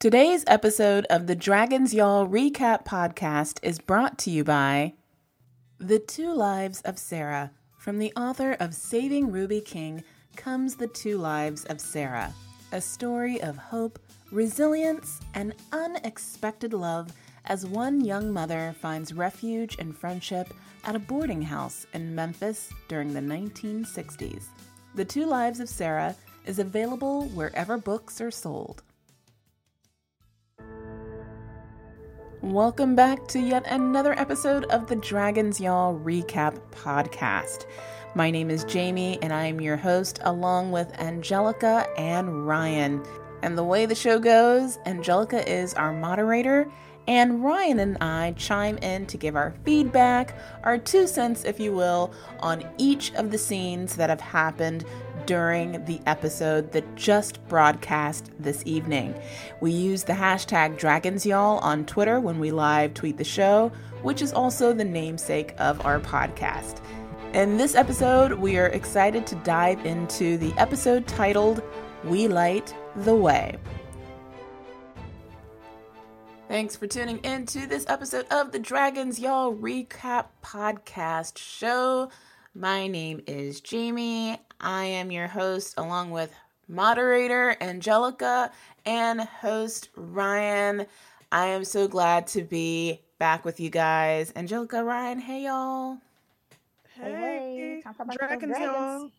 Today's episode of the Dragons Y'all Recap Podcast is brought to you by The Two Lives of Sarah. From the author of Saving Ruby King comes The Two Lives of Sarah, a story of hope, resilience, and unexpected love as one young mother finds refuge and friendship at a boarding house in Memphis during the 1960s. The Two Lives of Sarah is available wherever books are sold. Welcome back to yet another episode of the Dragons Y'all Recap Podcast. My name is Jamie and I am your host along with Angelica and Ryan. And the way the show goes, Angelica is our moderator and Ryan and I chime in to give our feedback, our two cents, if you will, on each of the scenes that have happened during the episode that just broadcast this evening. We use the hashtag Dragons Y'all on Twitter when we live tweet the show, which is also the namesake of our podcast. In this episode, we are excited to dive into the episode titled We Light the Way. Thanks for tuning in to this episode of the Dragons Y'all Recap Podcast Show. My name is Jamie. I am your host, along with moderator Angelica and host Ryan. I am so glad to be back with you guys. Angelica, Ryan, hey y'all. Hey, hey dragons, dragons, y'all.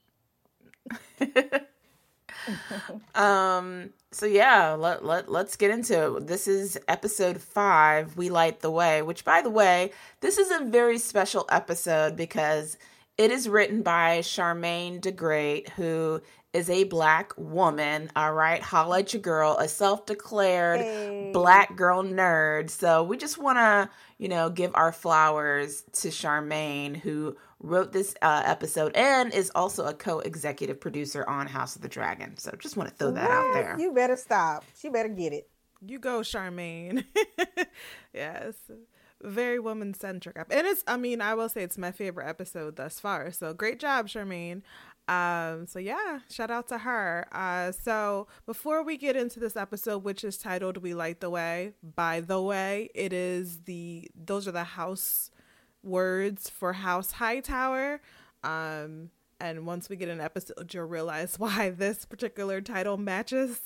um so yeah let, let let's get into it this is episode five we light the way which by the way this is a very special episode because it is written by Charmaine DeGraté, who is a black woman. All right, holla at your girl, a self-declared hey. black girl nerd. So we just want to, you know, give our flowers to Charmaine, who wrote this uh, episode and is also a co-executive producer on House of the Dragon. So just want to throw that out there. You better stop. She better get it. You go, Charmaine. yes very woman centric. And it's, I mean, I will say it's my favorite episode thus far. So great job, Charmaine. Um, so yeah, shout out to her. Uh, so before we get into this episode, which is titled "We Light the Way," by the way, it is the those are the house words for House Hightower. Um, and once we get an episode, you'll realize why this particular title matches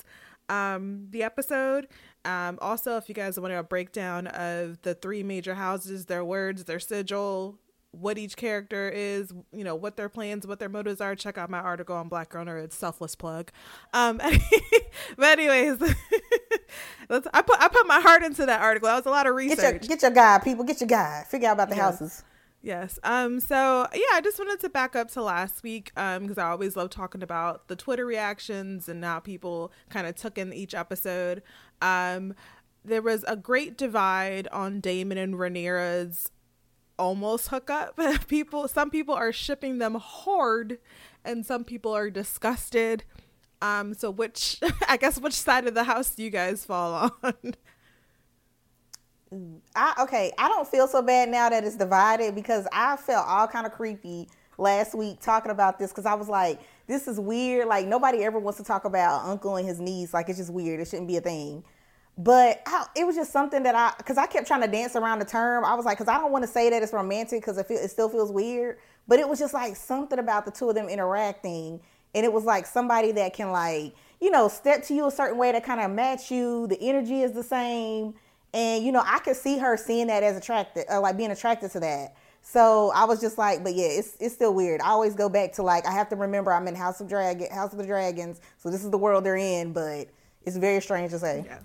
um, the episode. Um, also, if you guys want a breakdown of the three major houses, their words, their sigil, what each character is, you know, what their plans, what their motives are, check out my article on Black Girl Nerd. It's selfless plug. Um, but anyways, let's. I put I put my heart into that article. That was a lot of research. Get your, get your guide, people. Get your guide. Figure out about the houses. Yes. Um. So yeah, I just wanted to back up to last week. Um. Because I always love talking about the Twitter reactions and how people kind of took in each episode. Um. There was a great divide on Daemon and Rhaenyra's almost hookup. people. Some people are shipping them hard, and some people are disgusted. Um. So which I guess which side of the house do you guys fall on? I okay, I don't feel so bad now that it's divided because I felt all kind of creepy last week talking about this because I was like, this is weird. Like nobody ever wants to talk about uncle and his niece. Like it's just weird. It shouldn't be a thing. But I, it was just something that I, because I kept trying to dance around the term. I was like, because I don't want to say that it's romantic because it, feel, it still feels weird. But it was just like something about the two of them interacting. And it was like somebody that can like, you know, step to you a certain way that kind of match you. The energy is the same and you know, I could see her seeing that as attracted, or like being attracted to that. So I was just like, but yeah, it's it's still weird. I always go back to like I have to remember I'm in House of Dragon, House of the Dragons, so this is the world they're in. But it's very strange to say. Yeah.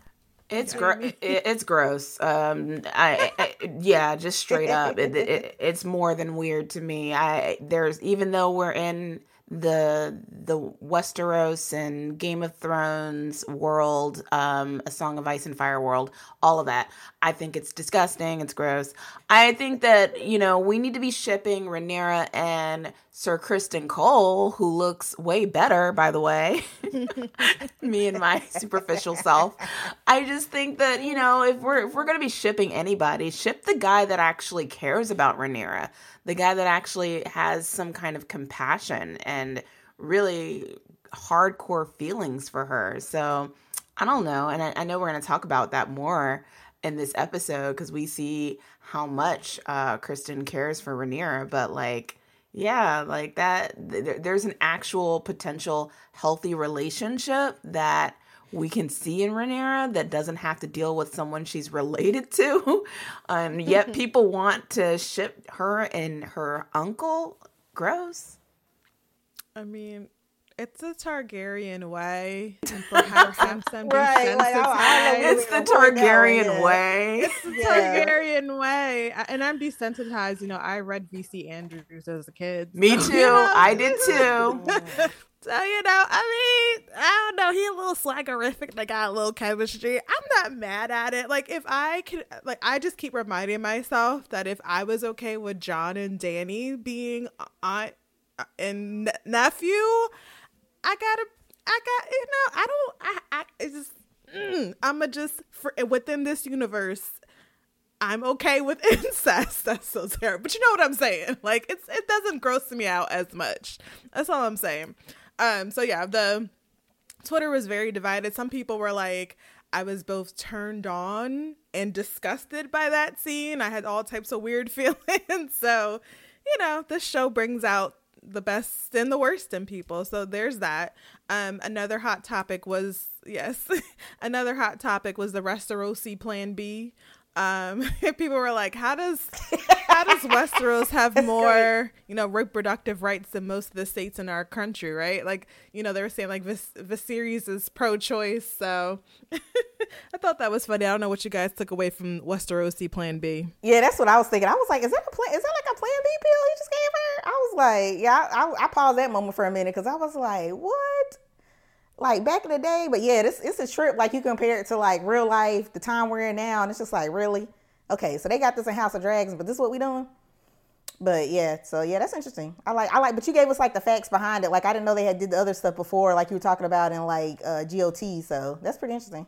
It's gro- it's gross. Um, I, I, yeah, just straight up, it, it, it's more than weird to me. I there's even though we're in the the Westeros and Game of Thrones world, um, A Song of Ice and Fire world, all of that. I think it's disgusting. It's gross. I think that you know we need to be shipping Rhaenyra and Sir Criston Cole, who looks way better, by the way. Me and my superficial self. I just think that you know if we're if we're gonna be shipping anybody, ship the guy that actually cares about Rhaenyra the guy that actually has some kind of compassion and really hardcore feelings for her. So I don't know, and I, I know we're going to talk about that more in this episode because we see how much uh, Criston cares for Rhaenyra, but like. Yeah, like that. Th- there's an actual potential healthy relationship that we can see in Rhaenyra that doesn't have to deal with someone she's related to. Um, yet people want to ship her and her uncle. Gross. I mean, it's a Targaryen way, and perhaps I'm some Right, like, I- I don't know It's the We're going that way, Targaryen way. It's the Yeah. Targaryen way, and I'm desensitized. You know, I read V.C. Andrews as a kid. Me so, too. you know. I did too. So you know, I mean, I don't know. He a little slaggerific. They got a little chemistry. I'm not mad at it. Like if I could, like I just keep reminding myself that if I was okay with Jon and Dany being uh, aunt uh, and nephew, I gotta, I got, you know, I don't, I, I it's just, mm, I'ma just for within this universe. I'm okay with incest. That's so terrible. But you know what I'm saying? Like it's it doesn't gross me out as much. That's all I'm saying. Um so yeah, the Twitter was very divided. Some people were like I was both turned on and disgusted by that scene. I had all types of weird feelings. so, you know, this show brings out the best and the worst in people. So there's that. Um another hot topic was yes, another hot topic was the Westerosi plan B. Um people were like, how does how does Westeros have more, you know, reproductive rights than most of the states in our country, right? Like, you know, they were saying like Vis- Viserys is pro-choice, so I thought that was funny. I don't know what you guys took away from Westerosi Plan B. Yeah, that's what I was thinking. I was like, is that a plan? Is that like a Plan B pill he just gave her? I was like, yeah, I, I, I paused that moment for a minute because I was like, what? Like back in the day, but yeah, this it's a trip. Like you compare it to like real life, the time we're in now, and it's just like really okay. So they got this in House of Dragons, but this is what we doing. But yeah, so yeah, that's interesting. I like I like, but you gave us like the facts behind it. Like I didn't know they had did the other stuff before, like you were talking about in like uh, GOT. So that's pretty interesting.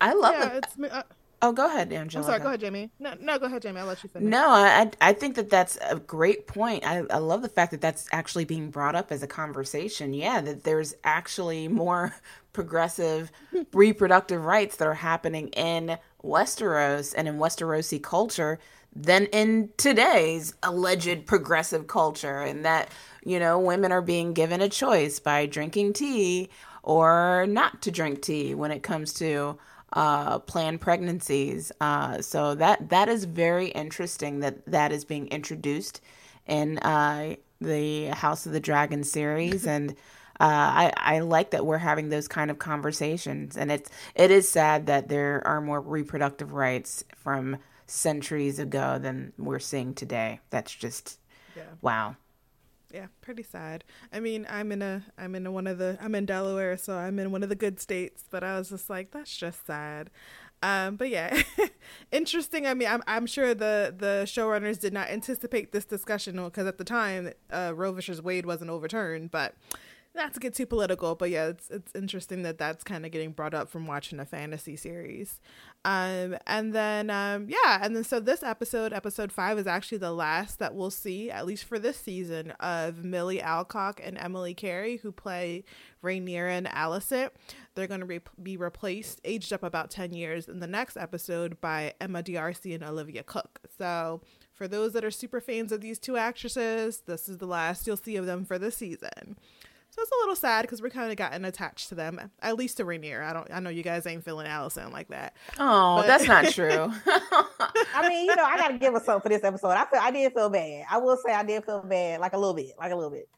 I love Yeah, the. it's. Uh, Oh, go ahead, Angela. I'm sorry. Go ahead, Jamie. No, no, go ahead, Jamie. I'll let you finish. No, I I think that that's a great point. I, I love the fact that that's actually being brought up as a conversation. Yeah, that there's actually more progressive reproductive rights that are happening in Westeros and in Westerosi culture than in today's alleged progressive culture, and that you know women are being given a choice by drinking tea or not to drink tea when it comes to uh, planned pregnancies. Uh, so that that is very interesting that that is being introduced in uh, the House of the Dragon series, and uh, I I like that we're having those kind of conversations. And it's it is sad that there are more reproductive rights from centuries ago than we're seeing today. That's just Yeah. wow. yeah pretty sad i mean i'm in a i'm in a, one of the i'm in delaware so i'm in one of the good states but i was just like that's just sad um but yeah interesting i mean I'm, I'm sure the the showrunners did not anticipate this discussion because at the time uh roe versus wade wasn't overturned but not to get too political, but yeah, it's it's interesting that that's kind of getting brought up from watching a fantasy series. Um, and then um, yeah, and then so this episode, episode five, is actually the last that we'll see, at least for this season, of Millie Alcock and Emily Carey, who play Rhaenyra and Alicent. They're going to re- be replaced, aged up about ten years, in the next episode by Emma D'Arcy and Olivia Cooke. So. For those that are super fans of these two actresses, this is the last you'll see of them for the season. So it's a little sad because we're kind of gotten attached to them, at least to Rhaenyra. I don't. I know you guys ain't feeling Alicent like that. Oh, But- that's not true. I mean, you know, I gotta give us something for this episode. I feel I did feel bad. I will say I did feel bad, like a little bit, like a little bit.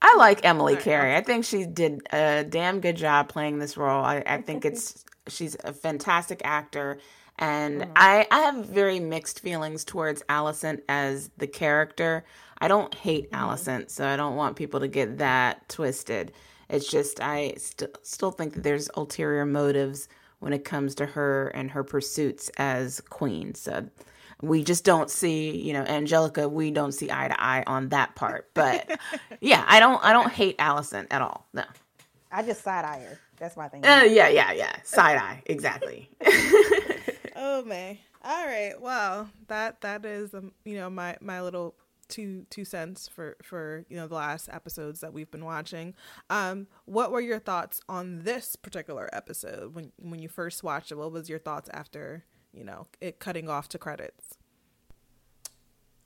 I like Emily Alright, Carey. I think she did a damn good job playing this role. I, I think it's she's a fantastic actor, and I I have very mixed feelings towards Alicent as the character. I don't hate Alicent, so I don't want people to get that twisted. It's just I st- still think that there's ulterior motives when it comes to her and her pursuits as queen. So we just don't see, you know, Angelica, we don't see eye to eye on that part. But yeah, I don't I don't hate Alicent at all. No. I just side eye her. That's my thing. Uh, yeah, yeah, yeah. Side eye, exactly. Oh man. All right. Well, that that is um, you know my my little two two cents for for you know the last episodes that we've been watching. Um, what were your thoughts on this particular episode when when you first watched it? What was your thoughts after you know it cutting off to credits?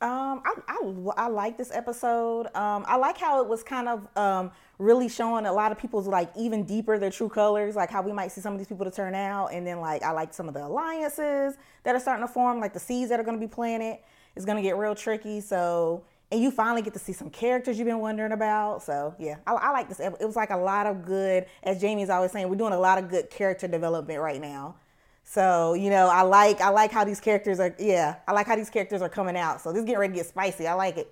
Um, I, I, I like this episode. Um, I like how it was kind of um, really showing a lot of people's like even deeper their true colors, like how we might see some of these people to turn out, and then like I like some of the alliances that are starting to form, like the seeds that are going to be planted. It's going to get real tricky. So, and you finally get to see some characters you've been wondering about. So yeah, I, I like this. It was like a lot of good, as Jamie's always saying, we're doing a lot of good character development right now. So, you know, I like I like how these characters are yeah, I like how these characters are coming out. So this is getting ready to get spicy. I like it.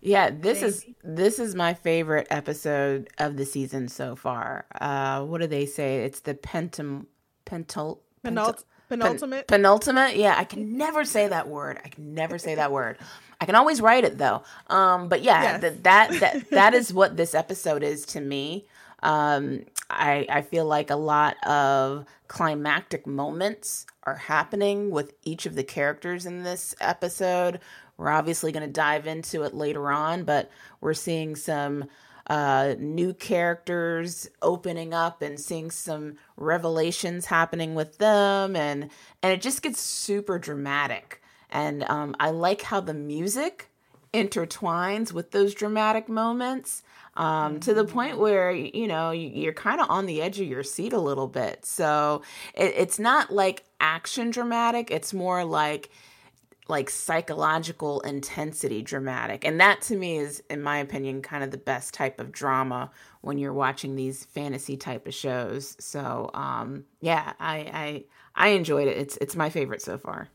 Yeah, this is this is my favorite episode of the season so far. Uh what do they say? It's the pentum pentul Penult- penultimate pen, penultimate. Yeah, I can never say that word. I can never say that word. I can always write it though. Um but yeah, yes. that that that that is what this episode is to me. Um I, I feel like a lot of climactic moments are happening with each of the characters in this episode. We're obviously going to dive into it later on, but we're seeing some uh, new characters opening up and seeing some revelations happening with them, and and it just gets super dramatic. And um, I like how the music intertwines with those dramatic moments um, to the point mm. where you know you're kind of on the edge of your seat a little bit. So it, it's not like action dramatic; it's more like like psychological intensity dramatic, and that to me is, in my opinion, kind of the best type of drama when you're watching these fantasy type of shows. So um, yeah, I, I I enjoyed it. It's it's my favorite so far.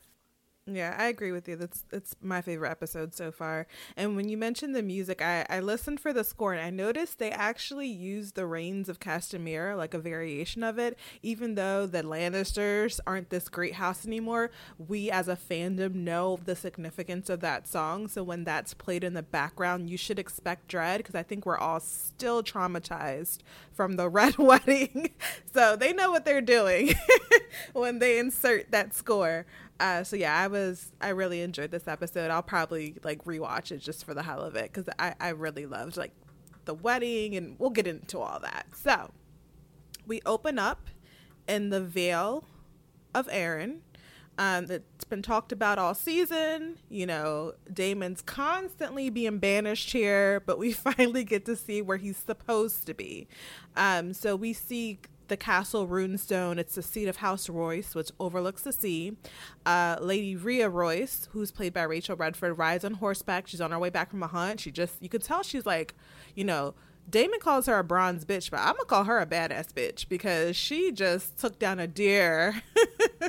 Yeah, I agree with you. That's it's my favorite episode so far. And when you mentioned the music, I, I listened for the score and I noticed they actually used the rains of Castamere, like a variation of it. Even though the Lannisters aren't this great house anymore, we as a fandom know the significance of that song. So when that's played in the background, you should expect dread because I think we're all still traumatized from the Red Wedding. so they know what they're doing when they insert that score. Uh, so yeah, I was I really enjoyed this episode. I'll probably like rewatch it just for the hell of it because I I really loved like the wedding and we'll get into all that. So we open up in the Vale of Arryn. Um, it's been talked about all season. You know, Daemon's constantly being banished here, but we finally get to see where he's supposed to be. Um, so we see the castle runestone. It's the seat of House Royce, which overlooks the sea. Uh, Lady Rhea Royce, who's played by Rachel Redford, rides on horseback. She's on her way back from a hunt. She just, you could tell she's like, you know, Daemon calls her a bronze bitch, but I'm gonna call her a badass bitch because she just took down a deer.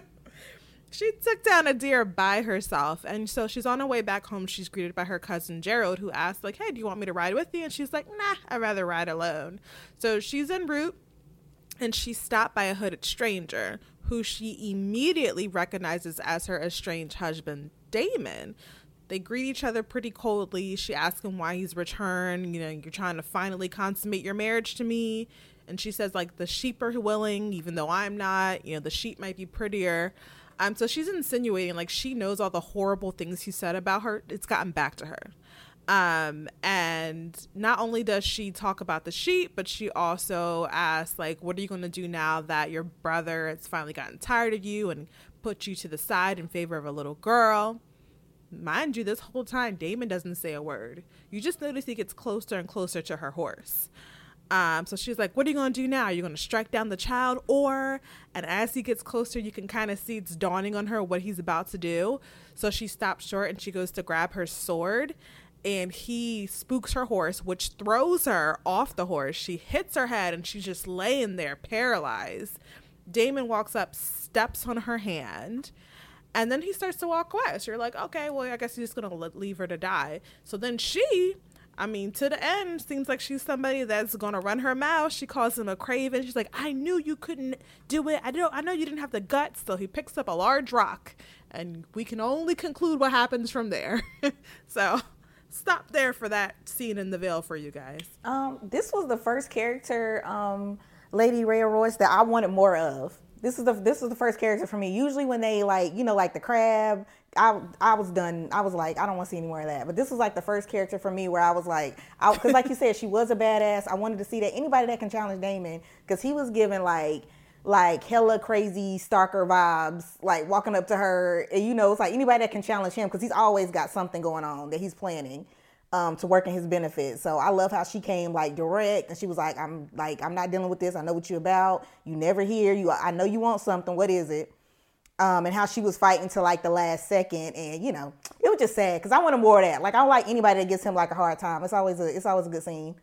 she took down a deer by herself, and so she's on her way back home. She's greeted by her cousin Gerold, who asks, like, "Hey, do you want me to ride with you?" And she's like, "Nah, I'd rather ride alone." So she's en route and she's stopped by a hooded stranger who she immediately recognizes as her estranged husband, Daemon. They greet each other pretty coldly. She asks him why he's returned. You know, you're trying to finally consummate your marriage to me. And she says, like, the sheep are willing, even though I'm not. You know, the sheep might be prettier. Um, so she's insinuating, like, she knows all the horrible things he said about her. It's gotten back to her. Um, and not only does she talk about the sheep, but she also asks, like, what are you going to do now that your brother has finally gotten tired of you and put you to the side in favor of a little girl? Mind you, this whole time, daemon doesn't say a word. You just notice he gets closer and closer to her horse. Um, so she's like, What are you going to do now? Are you going to strike down the child? Or, and as he gets closer, you can kind of see it's dawning on her what he's about to do. So she stops short and she goes to grab her sword and he spooks her horse, which throws her off the horse. She hits her head and she's just laying there paralyzed. Daemon walks up, steps on her hand, and then he starts to walk away. So you're like, okay, well, I guess he's just gonna leave her to die. So then she, I mean, to the end, seems like she's somebody that's gonna run her mouth. She calls him a craven. She's like, I knew you couldn't do it. I don't. I know you didn't have the guts. So he picks up a large rock, and we can only conclude what happens from there. so stop there for that scene in the Vale for you guys. Um, this was the first character, um, Lady Rhea Royce, that I wanted more of. This is the this is the first character for me. Usually when they like you know like the crab, I I was done. I was like I don't want to see any more of that. But this was like the first character for me where I was like, because like you said, she was a badass. I wanted to see that anybody that can challenge Daemon because he was given like like hella crazy stalker vibes, like walking up to her. And, you know, it's like anybody that can challenge him because he's always got something going on that he's planning um, to work in his benefit. So I love how she came like direct and she was like, I'm like, I'm not dealing with this. I know what you're about. You never hear you. I know you want something. What is it? Um, and how she was fighting to like the last second, and you know, it was just sad because I wanted more of that. Like I don't like anybody that gives him like a hard time. It's always a it's always a good scene.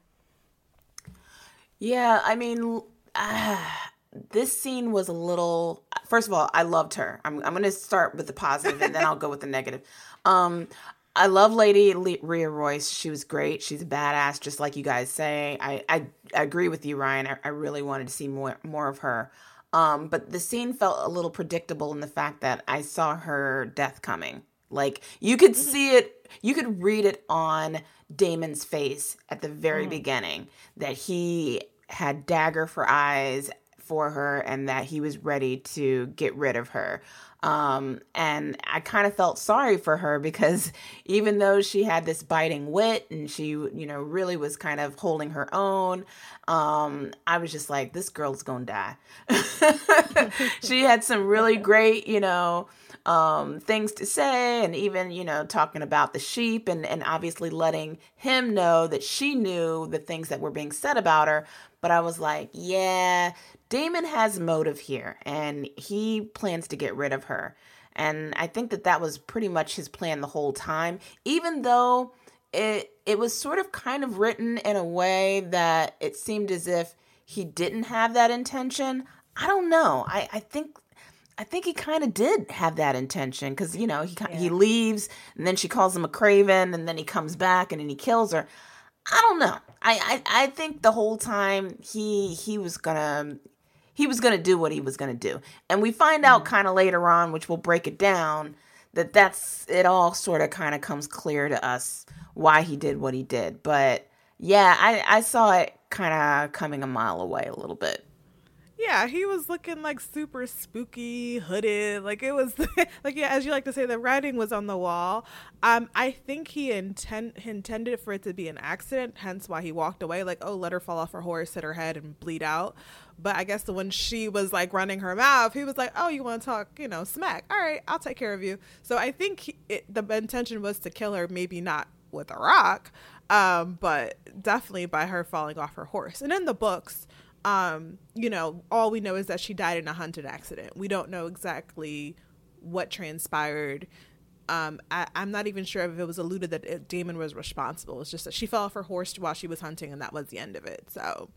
Yeah, I mean, this scene was a little first of all i loved her. I'm, I'm going to start with the positive and then i'll go with the negative. Um i love lady Rhea royce. She was great. She's a badass just like you guys say. I i, I agree with you ryan. I, I, really wanted to see more more of her. Um but the scene felt a little predictable in the fact that i saw her death coming. Like you could mm-hmm. see it you could read it on daemon's face at the very mm. beginning that he had dagger for eyes for her and that he was ready to get rid of her. Um, and I kind of felt sorry for her because even though she had this biting wit and she, you know, really was kind of holding her own, um, I was just like, this girl's gonna die. she had some really great, you know, um, things to say, and even, you know, talking about the sheep and, and obviously letting him know that she knew the things that were being said about her. But I was like, yeah, Daemon has motive here and he plans to get rid of her. And I think that that was pretty much his plan the whole time, even though it it was sort of kind of written in a way that it seemed as if he didn't have that intention. I don't know. I, I think I think he kind of did have that intention because you know he yeah. he leaves and then she calls him a craven and then he comes back and then he kills her. I don't know. I, I I think the whole time he he was gonna he was going to do what he was going to do. And we find out mm-hmm. kind of later on, which we'll break it down, that that's it all sort of kind of comes clear to us why he did what he did. But yeah, I, I saw it kind of coming a mile away a little bit. Yeah, he was looking like super spooky, hooded. Like it was like yeah, as you like to say, the writing was on the wall. Um, I think he intend intended for it to be an accident, hence why he walked away. Like, oh, let her fall off her horse, hit her head, and bleed out. But I guess the when she was like running her mouth, he was like, "Oh, you want to talk? You know, smack? All right, I'll take care of you." So I think he, it, the intention was to kill her, maybe not with a rock, um, but definitely by her falling off her horse. And in the books, um, you know, all we know is that she died in a hunted accident. We don't know exactly what transpired. Um, I, am not even sure if it was alluded that it, Daemon was responsible. It's just that she fell off her horse while she was hunting, and that was the end of it. So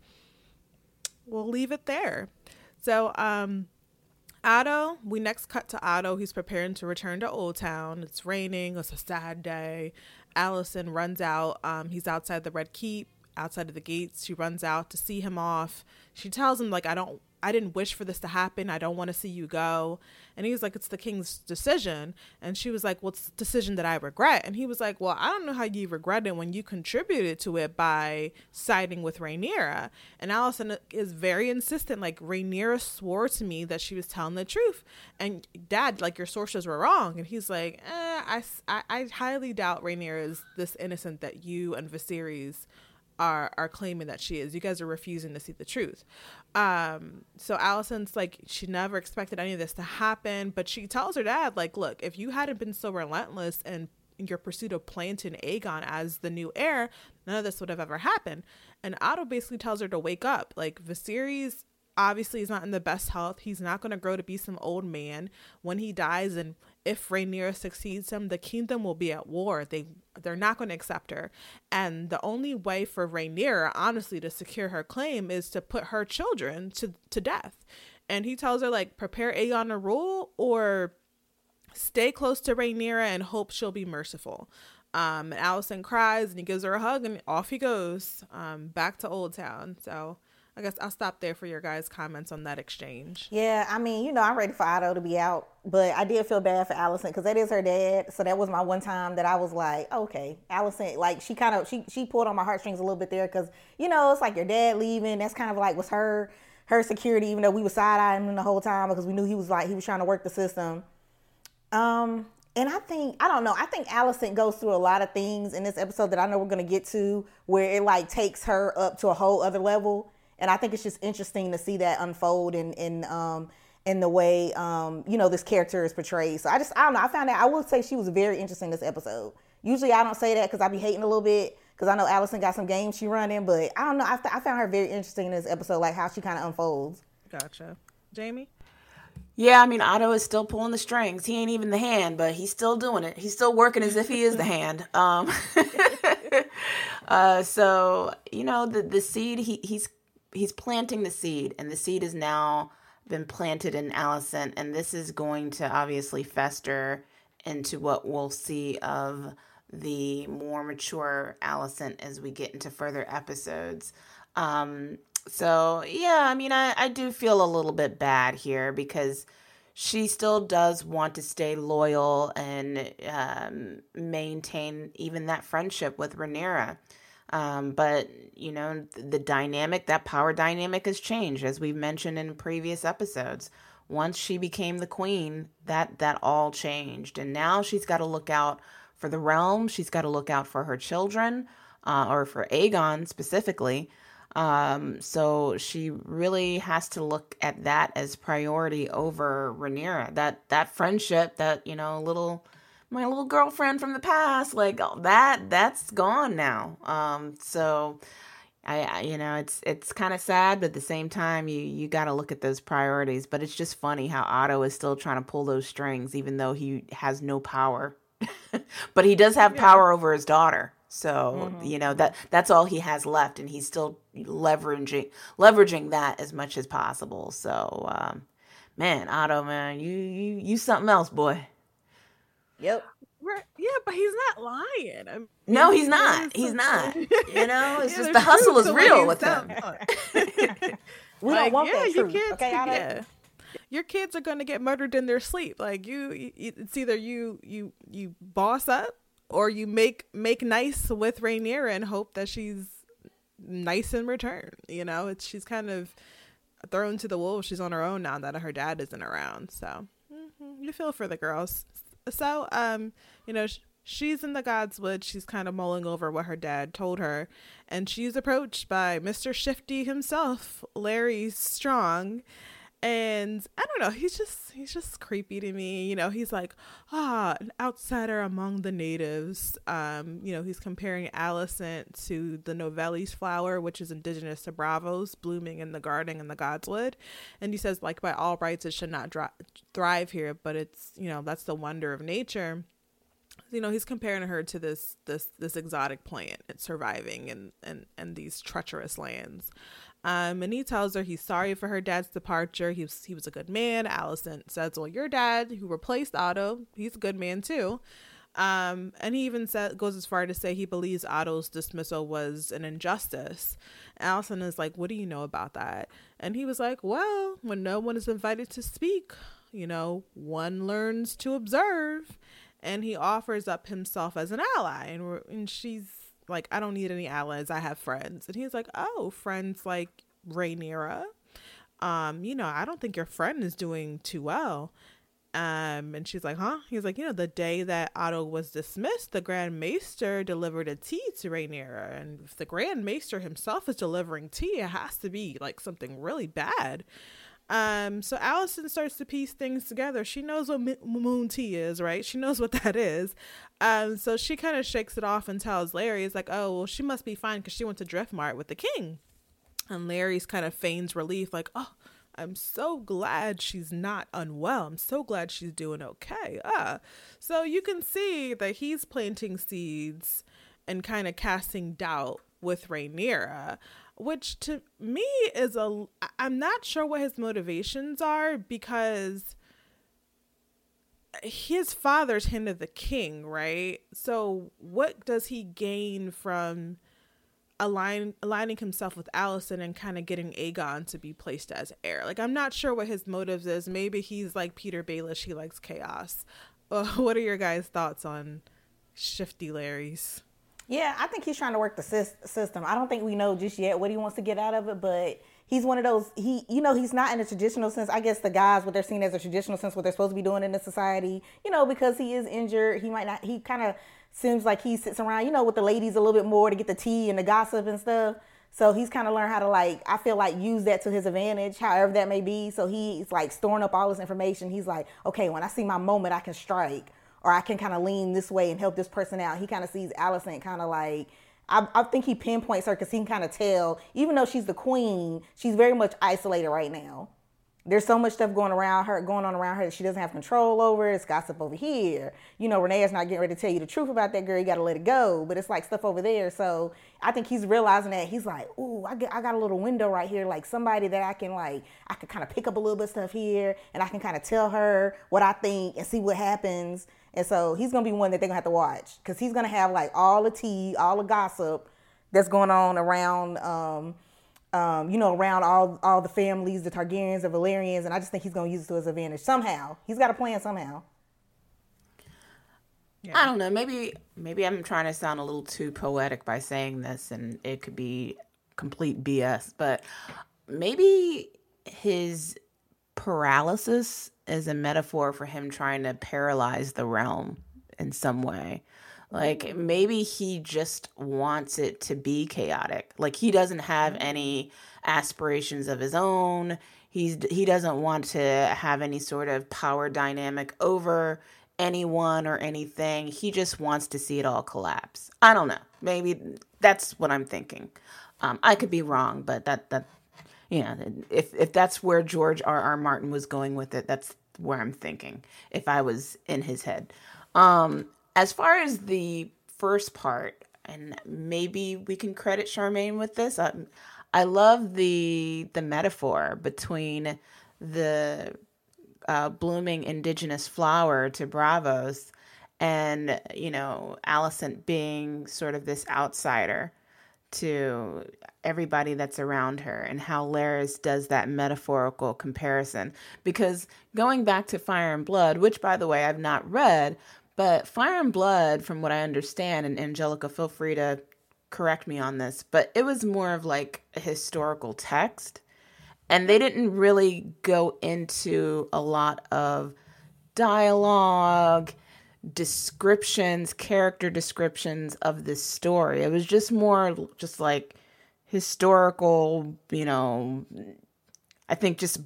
we'll leave it there. So, um, Otto, we next cut to Otto. He's preparing to return to Old Town. It's raining. It's a sad day. Alicent runs out. Um, he's outside the Red Keep outside of the gates. She runs out to see him off. She tells him like I don't I didn't wish for this to happen. I don't want to see you go. And he was like, It's the king's decision. And she was like, Well, decision that I regret. And he was like, Well, I don't know how you regret it when you contributed to it by siding with Rhaenyra. And Alicent is very insistent, like, Rhaenyra swore to me that she was telling the truth. And dad, like, your sources were wrong. And he's like, eh, I, I, I highly doubt Rhaenyra is this innocent that you and Viserys are are claiming that she is. You guys are refusing to see the truth. Um, so Alicent's like she never expected any of this to happen, but she tells her dad like, "Look, if you hadn't been so relentless and in your pursuit of planting Aegon as the new heir, none of this would have ever happened." And Otto basically tells her to wake up. Like Viserys obviously is not in the best health. He's not going to grow to be some old man when he dies and if Rhaenyra succeeds him, the kingdom will be at war. They they're not going to accept her. And the only way for Rhaenyra, honestly, to secure her claim is to put her children to, to death. And he tells her, like, prepare Aegon to rule or stay close to Rhaenyra and hope she'll be merciful. Um, Alicent cries and he gives her a hug and off he goes um, back to Old Town. So I guess I'll stop there for your guys' comments on that exchange. Yeah, I mean, you know, I'm ready for Otto to be out, but I did feel bad for Alicent because that is her dad. So that was my one time that I was like, okay, Alicent, like she kind of she she pulled on my heartstrings a little bit there because you know it's like your dad leaving. That's kind of like was her her security, even though we were side eyeing him the whole time because we knew he was like he was trying to work the system. Um, and I think I don't know. I think Alicent goes through a lot of things in this episode that I know we're gonna get to, where it like takes her up to a whole other level. And I think it's just interesting to see that unfold in in um in the way um you know this character is portrayed. So I just I don't know. I found that I would say she was very interesting this episode. Usually I don't say that because I'd be hating a little bit because I know Alicent got some games she running, but I don't know. I, th- I found her very interesting in this episode, like how she kind of unfolds. Gotcha, Jamie. Yeah, I mean Otto is still pulling the strings. He ain't even the hand, but he's still doing it. He's still working as if he is the hand. Um, uh, so you know the the seed he he's he's planting the seed, and the seed has now been planted in Alicent, and this is going to obviously fester into what we'll see of the more mature Alicent as we get into further episodes. Um, so yeah, I mean, I, I do feel a little bit bad here because she still does want to stay loyal and um, maintain even that friendship with Rhaenyra. Um, but you know, the dynamic, that power dynamic has changed, as we've mentioned in previous episodes. Once she became the queen, that that all changed, and now she's got to look out for the realm. She's got to look out for her children, uh, or for Aegon specifically. Um, so she really has to look at that as priority over Rhaenyra. That that friendship, that you know, little my little girlfriend from the past, like that, that's gone now. Um, so I, I you know, it's it's kind of sad, but at the same time, you you got to look at those priorities. But it's just funny how Otto is still trying to pull those strings, even though he has no power. but he does have power over his daughter. So mm-hmm. you know that that's all he has left, and he's still leveraging leveraging that as much as possible. So, um, man, Otto, man, you you you something else, boy. Yep. Right. yeah, but he's not lying. I mean, no, he's not. He's not. You know, it's yeah, just the hustle is real with him. we like, don't want yeah, that truth. Kids, okay, yeah. Your kids are going to get murdered in their sleep. Like you, you, it's either you you you boss up or you make make nice with Rhaenyra and hope that she's nice in return. You know, it's she's kind of thrown to the wolves. She's on her own now that her dad isn't around. So mm-hmm, you feel for the girls. So um, you know. Sh- she's in the Godswood. She's kind of mulling over what her dad told her, and she's approached by Mr. Shifty himself, Larry Strong, and I don't know, he's just he's just creepy to me. You know, he's like, ah, an outsider among the natives. Um, you know, he's comparing Alicent to the Novellis flower, which is indigenous to Braavos, blooming in the garden in the Godswood. And he says, like, by all rights, it should not dri- thrive here, but it's you know that's the wonder of nature you know he's comparing her to this this this exotic plant it's surviving in and and these treacherous lands um, and he tells her he's sorry for her dad's departure. He was he was a good man. Alicent says, "Well, your dad, who replaced Otto, he's a good man too." Um, and he even said, goes as far to say he believes Otto's dismissal was an injustice. Alicent is like, "What do you know about that?" And he was like, "Well, when no one is invited to speak, you know, one learns to observe." And he offers up himself as an ally, and, and she's like, I don't need any allies. I have friends. And he's like, Oh, friends like Rhaenyra. Um, you know, I don't think your friend is doing too well. Um, and she's like, huh? He's like, you know, the day that Otto was dismissed, the Grand Maester delivered a tea to Rhaenyra. And if the Grand Maester himself is delivering tea, it has to be like something really bad. Um, so Alicent starts to piece things together. She knows what moon tea is, right? She knows what that is. Um, so she kind of shakes it off and tells Larry, "It's like, oh, well, she must be fine because she went to Driftmark with the king." And Larys kind of feigns relief, like, "Oh, I'm so glad she's not unwell. I'm so glad she's doing okay." Ah, so you can see that he's planting seeds and kind of casting doubt with Rhaenyra which to me is a I'm not sure what his motivations are because his father's hand of the king, right? So what does he gain from align aligning himself with Alicent and kind of getting Aegon to be placed as heir? Like I'm not sure what his motives is. Maybe he's like Petyr Baelish, he likes chaos. What are your guys' thoughts on Shifty Larys? Yeah, I think he's trying to work the system. I don't think we know just yet what he wants to get out of it, but he's one of those he you know he's not in a traditional sense. I guess the guys what they're seen as a traditional sense what they're supposed to be doing in the society you know because he is injured he might not he kind of seems like he sits around you know with the ladies a little bit more to get the tea and the gossip and stuff. So he's kind of learned how to like i feel like use that to his advantage however that may be. So he's like storing up all this information. He's like okay when i see my moment i can strike or i can kind of lean this way and help this person out he kind of sees Alicent kind of like I, I think he pinpoints her because he can kind of tell, even though she's the queen, she's very much isolated right now. There's so much stuff going around her, going on around her that she doesn't have control over. It's gossip over here. You know, Renee is not getting ready to tell you the truth about that girl. You got to let it go. But it's like stuff over there. So I think he's realizing that he's like, ooh, I, get, I got a little window right here, like somebody that I can like, I can kind of pick up a little bit of stuff here, and I can kind of tell her what I think and see what happens. And so he's gonna be one that they're gonna have to watch because he's gonna have like all the tea, all the gossip that's going on around, um, um, you know, around all all the families, the Targaryens, the Velaryons, and I just think he's gonna use it to his advantage somehow. He's got a plan somehow. Yeah. I don't know. Maybe maybe I'm trying to sound a little too poetic by saying this, and it could be complete BS. But maybe his paralysis is a metaphor for him trying to paralyze the realm in some way. Like maybe he just wants it to be chaotic. Like he doesn't have any aspirations of his own. He's he doesn't want to have any sort of power dynamic over anyone or anything. He just wants to see it all collapse. I don't know. Maybe that's what I'm thinking. Um, I could be wrong, but that that know, if if that's where George R. R. Martin was going with it, that's where I'm thinking. If I was in his head, um, as far as the first part, and maybe we can credit Charmaine with this. I, um, I love the the metaphor between the uh, blooming indigenous flower to Braavos, and you know Alicent being sort of this outsider to everybody that's around her and how Larys does that metaphorical comparison. Because going back to Fire and Blood, which by the way I've not read, but Fire and Blood, from what I understand, and Angelica, feel free to correct me on this, but it was more of like a historical text. And they didn't really go into a lot of dialogue descriptions, character descriptions of this story. It was just more just like historical, you know, I think just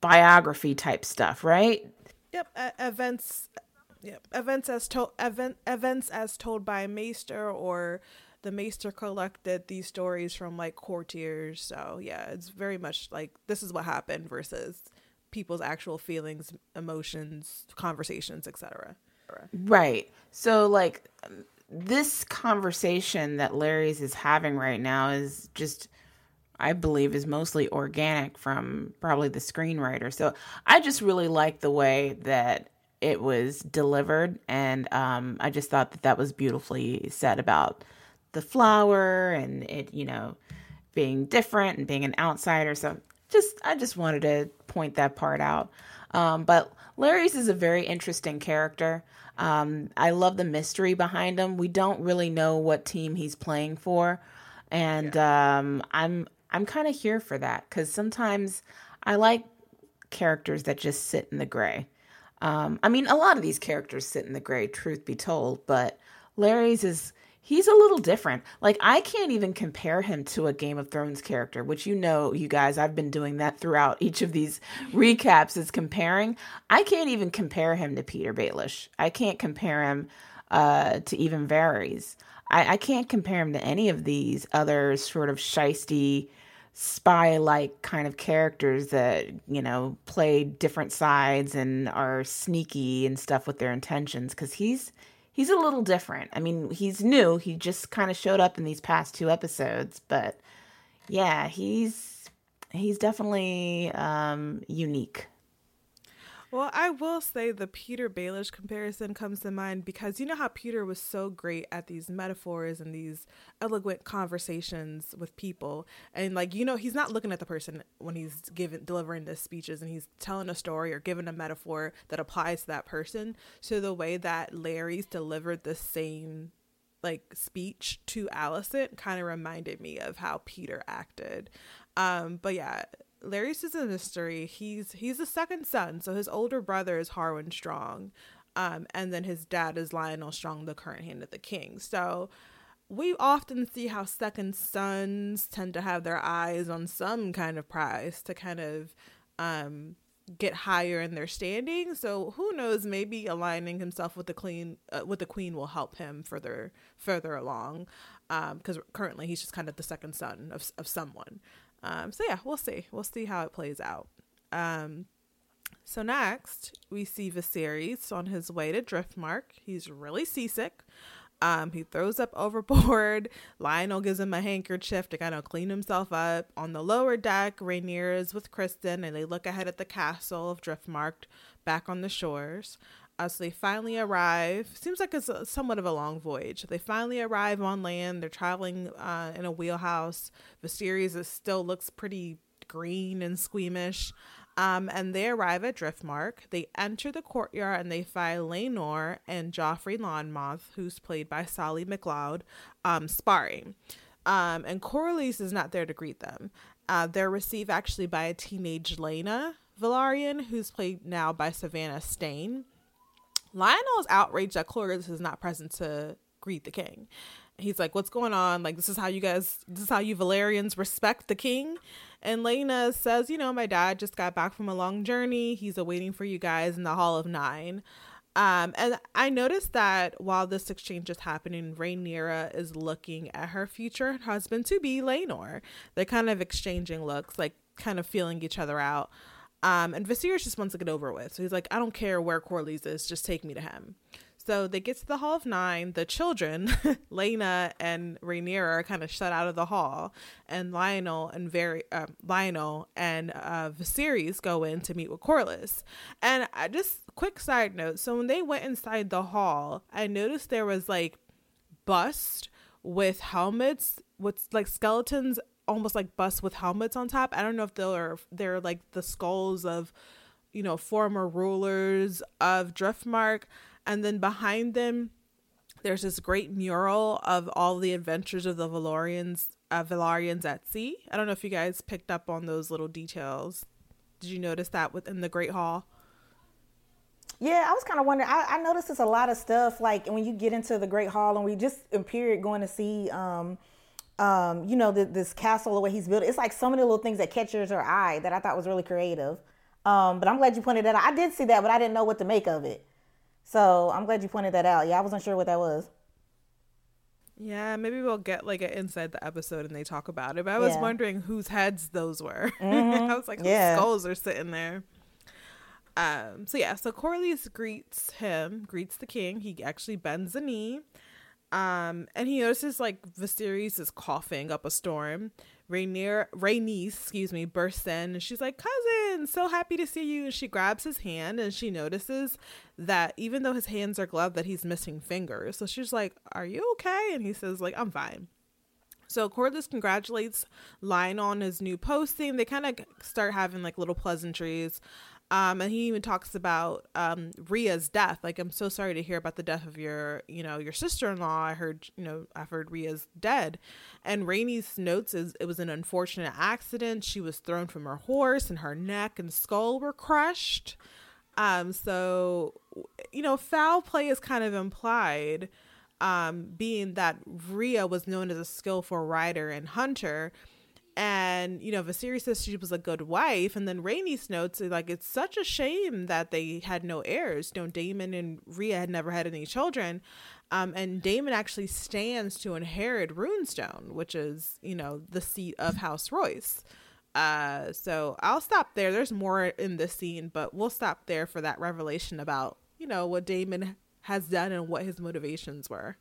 biography type stuff, right? Yep, uh, events yep, events as told event events as told by Maester or the Maester collected these stories from like courtiers. So, yeah, it's very much like this is what happened versus people's actual feelings, emotions, conversations, etc. Right. So like this conversation that Larys is having right now is just I believe is mostly organic from probably the screenwriter. So I just really like the way that it was delivered and um, I just thought that that was beautifully said about the flower and it, you know, being different and being an outsider. So just I just wanted to point that part out. Um, but Larys is a very interesting character. Um, I love the mystery behind him. We don't really know what team he's playing for, and yeah. um, I'm I'm kind of here for that because sometimes I like characters that just sit in the gray. Um, I mean, a lot of these characters sit in the gray, truth be told, but Larys is he's a little different. Like I can't even compare him to a Game of Thrones character, which you know, you guys, I've been doing that throughout each of these recaps is comparing. I can't even compare him to Petyr Baelish. I can't compare him uh, to even Varys. I, I can't compare him to any of these other sort of shisty spy like kind of characters that you know play different sides and are sneaky and stuff with their intentions because he's he's a little different. I mean, he's new. He just kind of showed up in these past two episodes, but yeah, he's he's definitely um, unique. Well, I will say the Petyr Baelish comparison comes to mind because you know how Petyr was so great at these metaphors and these eloquent conversations with people, and like you know he's not looking at the person when he's giving delivering the speeches and he's telling a story or giving a metaphor that applies to that person. So the way that Larys delivered the same like speech to Alicent kind of reminded me of how Petyr acted. Um, but yeah, Larys is a mystery. He's he's the second son, so his older brother is Harwin Strong, um, and then his dad is Lyonel Strong, the current hand of the king. So we often see how second sons tend to have their eyes on some kind of prize to kind of um, get higher in their standing. So who knows? Maybe aligning himself with the queen, uh, with the queen, will help him further further along. Because um, currently he's just kind of the second son of of someone. Um, so yeah, we'll see. We'll see how it plays out. Um, so next we see Viserys on his way to Driftmark. He's really seasick. Um, he throws up overboard. Lyonel gives him a handkerchief to kind of clean himself up. On the lower deck, Rhaenyra is with Criston and they look ahead at the castle of Driftmark back on the shores. So they finally arrive. Seems like it's a, somewhat of a long voyage. They finally arrive on land. They're traveling uh, in a wheelhouse. Viserys is, still looks pretty green and squeamish. Um, and they arrive at Driftmark. They enter the courtyard and they find Laenor and Joffrey Lonmouth, who's played by Solly McLeod, um, sparring. Um, and Corlys is not there to greet them. Uh, they're received actually by a teenage Laena Velaryon, who's played now by Savannah Steyn. Lyonel is outraged that Corlys is not present to greet the king. He's like, "What's going on? Like, this is how you guys, this is how you Velaryons respect the king." And Laena says, You know, my dad just got back from a long journey. He's awaiting for you guys in the Hall of Nine. Um, and I noticed that while this exchange is happening, Rhaenyra is looking at her future husband to be Laenor. They're kind of exchanging looks, like kind of feeling each other out. Um, and Viserys just wants to get over with. So he's like, I don't care where Corlys is, just take me to him. So they get to the Hall of Nine. The children, Laena and Rhaenyra, are kind of shut out of the hall, and Lyonel and very uh, Lyonel and uh, Viserys go in to meet with Corlys. And I just quick side note: so when they went inside the hall, I noticed there was like bust with helmets with like skeletons, almost like busts with helmets on top. I don't know if they're they're like the skulls of you know former rulers of Driftmark and then behind them there's this great mural of all the adventures of the Valorians uh, Velaryons at sea. I don't know if you guys picked up on those little details. Did you notice that within the Great Hall? Yeah, I was kind of wondering. I, I noticed there's a lot of stuff like when you get into the Great Hall and we just in going to see, um, um, you know, the, this castle the way he's built. It's like so many little things that catches your eye that I thought was really creative. Um, but I'm glad you pointed that out. I did see that, but I didn't know what to make of it. So I'm glad you pointed that out. Yeah, I wasn't sure what that was. Yeah, maybe we'll get like an inside the episode and they talk about it. But I was yeah. wondering whose heads those were. Mm-hmm. I was like, whose yeah. skulls are sitting there? Um. So yeah. So Corlys greets him, greets the king. He actually bends the knee. Um, and he notices like Viserys is coughing up a storm. Rhaenyra, Rhaenys, excuse me, bursts in and she's like, "Cousin, so happy to see you." And she grabs his hand and she notices that even though his hands are gloved, that he's missing fingers. So she's like, "Are you okay?" And he says, "Like I'm fine." So Corlys congratulates Lyonel on his new posting. They kind of start having like little pleasantries. Um, and he even talks about um, Rhea's death. Like, I'm so sorry to hear about the death of your, you know, your sister-in-law. I heard, you know, I've heard Rhea's dead. And Rhaenys notes is it was an unfortunate accident. She was thrown from her horse, and her neck and skull were crushed. Um, so, you know, foul play is kind of implied, um, being that Rhea was known as a skillful rider and hunter and you know Viserys says she was a good wife, and then Rhaenys notes like it's such a shame that they had no heirs. You know, Daemon and Rhea had never had any children, um, and Daemon actually stands to inherit Runestone, which is you know the seat of House Royce. Uh, so I'll stop there. There's more in this scene, but we'll stop there for that revelation about you know what Daemon has done and what his motivations were.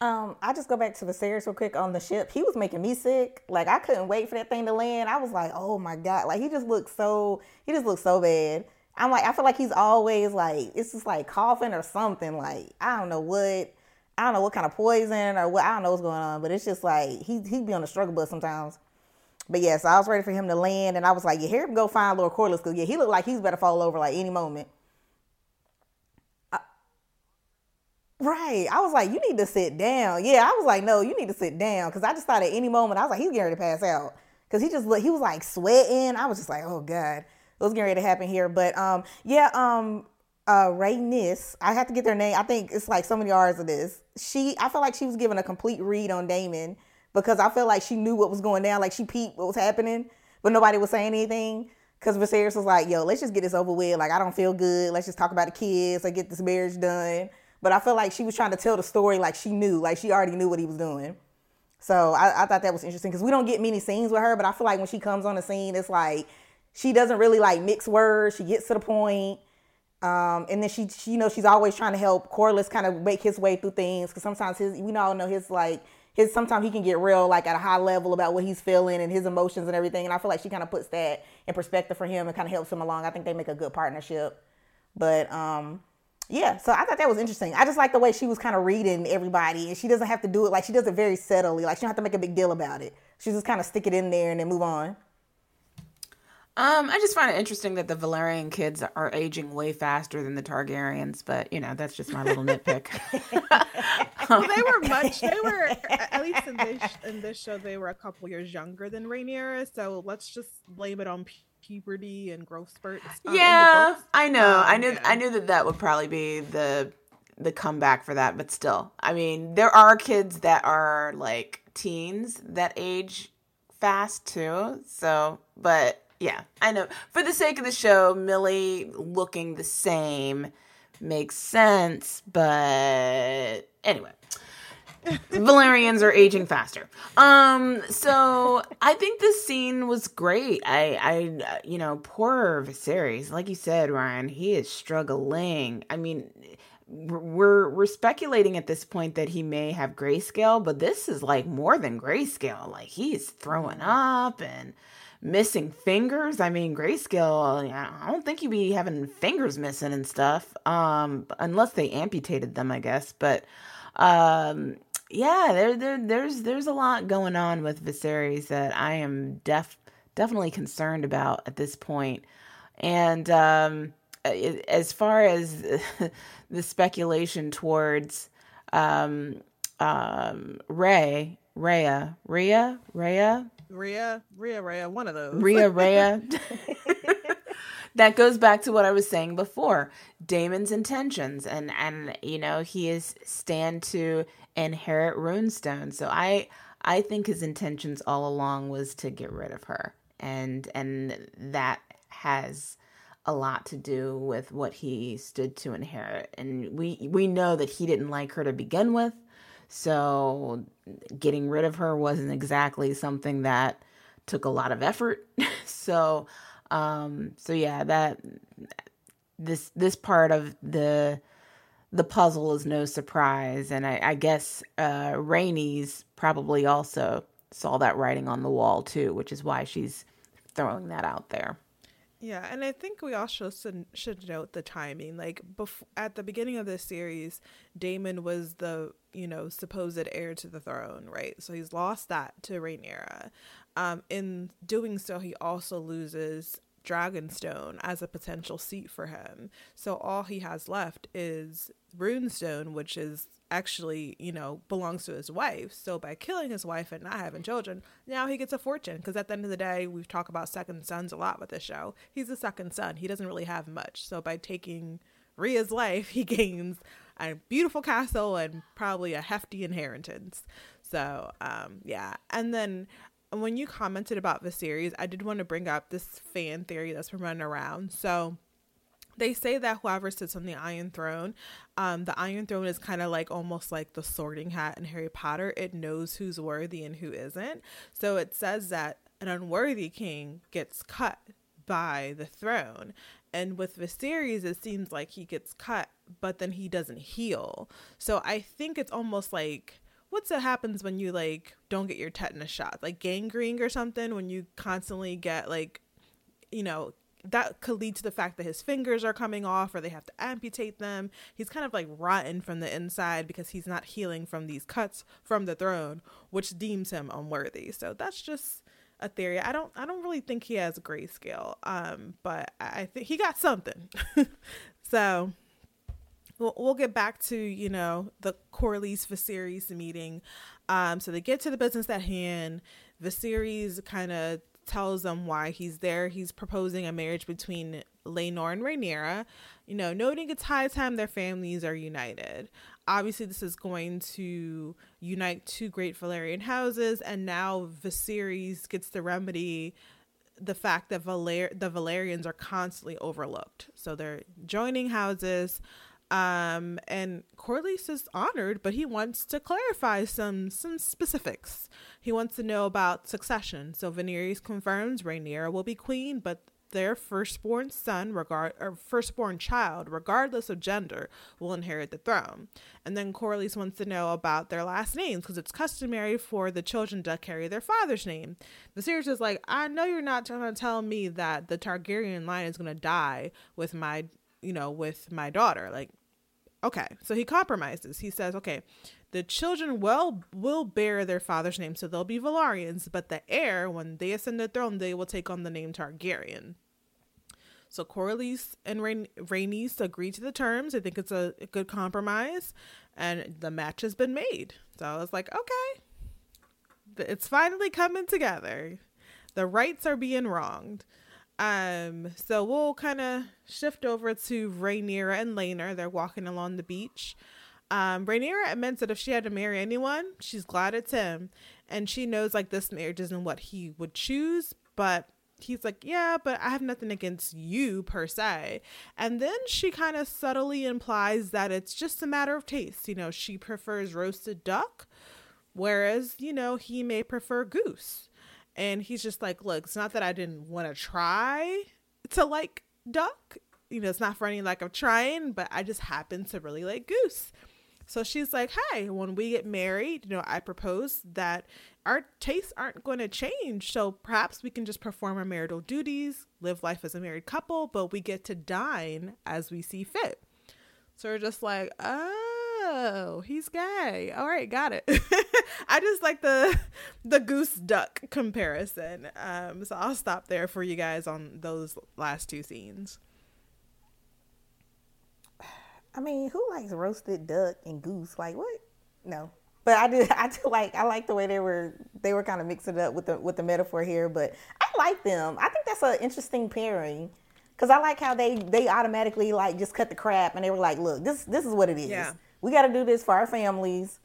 Um, I just go back to the Viserys real quick on the ship. He was making me sick. Like I couldn't wait for that thing to land. I was like, oh my god! Like he just looked so he just looked so bad. I'm like I feel like he's always like it's just like coughing or something. Like I don't know what I don't know what kind of poison or what I don't know what's going on. But it's just like he he'd be on the struggle bus sometimes. But yeah, so I was ready for him to land, and I was like, yeah, hear him go find Lord Corlys because yeah, he looked like he's better fall over like any moment. Right. I was like, you need to sit down. Yeah, I was like, no, you need to sit down. Cause I just thought at any moment, I was like, he's getting ready to pass out. Cause he just looked, he was like sweating. I was just like, oh God, it was getting ready to happen here. But um, yeah, um, uh, Ray Rhaenys, I have to get their name. I think it's like so many R's of this. She, I felt like she was giving a complete read on Daemon because I felt like she knew what was going down. Like she peeped what was happening, but nobody was saying anything. Cause Viserys was like, yo, let's just get this over with. Like, I don't feel good. Let's just talk about the kids. Like, get this marriage done. But I felt like she was trying to tell the story like she knew, like she already knew what he was doing. So I, I thought that was interesting because we don't get many scenes with her, but I feel like when she comes on the scene, it's like she doesn't really like mix words. She gets to the point. Um, and then she, she, you know, she's always trying to help Corlys kind of make his way through things because sometimes his, we all know his like his sometimes he can get real like at a high level about what he's feeling and his emotions and everything. And I feel like she kind of puts that in perspective for him and kind of helps him along. I think they make a good partnership. But um, yeah, so I thought that was interesting. I just like the way she was kind of reading everybody, and she doesn't have to do it like she does it very subtly. Like she don't have to make a big deal about it. She just kind of stick it in there and then move on. Um, I just find it interesting that the Velaryon kids are aging way faster than the Targaryens, but you know that's just my little nitpick. they were much. They were at least in this in this show. They were a couple years younger than Rhaenyra, so let's just blame it on puberty and growth spurts. Yeah, I know. Um, I knew. Yeah. I knew that that would probably be the the comeback for that, but still, I mean, there are kids that are like teens that age fast too. So, but yeah, I know. For the sake of the show, Millie looking the same makes sense, but anyway. Velaryons are aging faster. Um, so I think this scene was great. I, I, you know, poor Viserys, like you said, Ryan, he is struggling. I mean, we're we're speculating at this point that he may have grayscale, but this is like more than grayscale. Like he's throwing up and missing fingers. I mean, grayscale. I don't think he'd be having fingers missing and stuff. Um, unless they amputated them, I guess. But um, yeah, there, there, there's, there's a lot going on with Viserys that I am def, definitely concerned about at this point. And um, as far as the speculation towards um, um, Ray, Rhea, Rhea, Rhea, Rhea, Rhea, Rhea, one of those. Rhea, Rhea. that goes back to what I was saying before. Daemon's intentions, and and you know he is stand to inherit Runestone. So I I think his intentions all along was to get rid of her, and and that has a lot to do with what he stood to inherit. And we we know that he didn't like her to begin with. So getting rid of her wasn't exactly something that took a lot of effort. so um so yeah, that this this part of the the puzzle is no surprise and I, I guess uh Rhaenys probably also saw that writing on the wall too, which is why she's throwing that out there. Yeah, and I think we also should, note the timing. Like bef- at the beginning of this series, Daemon was the you know supposed heir to the throne, right? So he's lost that to Rhaenyra. Um, in doing so, he also loses Dragonstone as a potential seat for him. So all he has left is Runestone, which is actually, you know, belongs to his wife. So by killing his wife and not having children, now he gets a fortune. Because at the end of the day, we've talked about second sons a lot with this show. He's a second son. He doesn't really have much. So by taking Rhea's life, he gains a beautiful castle and probably a hefty inheritance. So, um, yeah. And then when you commented about the Viserys, I did want to bring up this fan theory that's been running around. So they say that whoever sits on the Iron Throne, um, the Iron Throne is kind of like almost like the sorting hat in Harry Potter. It knows who's worthy and who isn't. So it says that an unworthy king gets cut by the throne. And with the Viserys, it seems like he gets cut, but then he doesn't heal. So I think it's almost like what's that happens when you like don't get your tetanus shot? Like gangrene or something? When you constantly get like you know that could lead to the fact that his fingers are coming off or they have to amputate them. He's kind of like rotten from the inside because he's not healing from these cuts from the throne which deems him unworthy. So that's just a theory. I don't i don't really think he has grayscale um but i think he got something. So we'll, we'll get back to you know the Corlys Viserys meeting. Um, so they get to the business at hand. Viserys kind of tells them why he's there. He's proposing a marriage between Laenor and Rhaenyra, you know, noting it's high time their families are united. Obviously, this is going to unite two great Valyrian houses, and now Viserys gets the remedy the fact that Valer- the Velaryons are constantly overlooked. So they're joining houses. Um, and Corlys is honored, but he wants to clarify some some specifics. He wants to know about succession. So Viserys confirms Rhaenyra will be queen, but their firstborn son, regard or firstborn child, regardless of gender, will inherit the throne. And then Corlys wants to know about their last names because it's customary for the children to carry their father's name. Viserys is like, I know you're not trying to tell me that the Targaryen line is going to die with my you know, with my daughter. Like, okay. So he compromises. He says, okay, the children will will bear their father's name, so they'll be Velaryons, but the heir, when they ascend the throne, they will take on the name Targaryen. So Corlys and Rain- Rhaenys agree to the terms. I think it's a good compromise, and the match has been made. So I was like, okay, it's finally coming together. The rights are being wronged. Um, so we'll kind of shift over to Rhaenyra and Laenor. They're walking along the beach. Um, Rhaenyra admits that if she had to marry anyone, she's glad it's him, and she knows like this marriage isn't what he would choose, but he's like, yeah, but I have nothing against you per se. And then she kind of subtly implies that it's just a matter of taste. You know, she prefers roasted duck, whereas you know he may prefer goose. And he's just like, look, it's not that I didn't want to try to like duck. You know, it's not for any lack of trying, but I just happen to really like goose. So she's like, hey, when we get married, you know, I propose that our tastes aren't going to change. So perhaps we can just perform our marital duties, live life as a married couple, but we get to dine as we see fit. So we're just like, oh oh, he's gay. All right, got it. I just like the the goose duck comparison. Um, so I'll stop there for you guys on those last two scenes. I mean, who likes roasted duck and goose? Like what? No. But I do I do like I like the way they were they were kind of mixing it up with the with the metaphor here, but I like them. I think that's an interesting pairing. Cause I like how they they automatically like just cut the crap and they were like, look, this this is what it is. Yeah we got to do this for our families.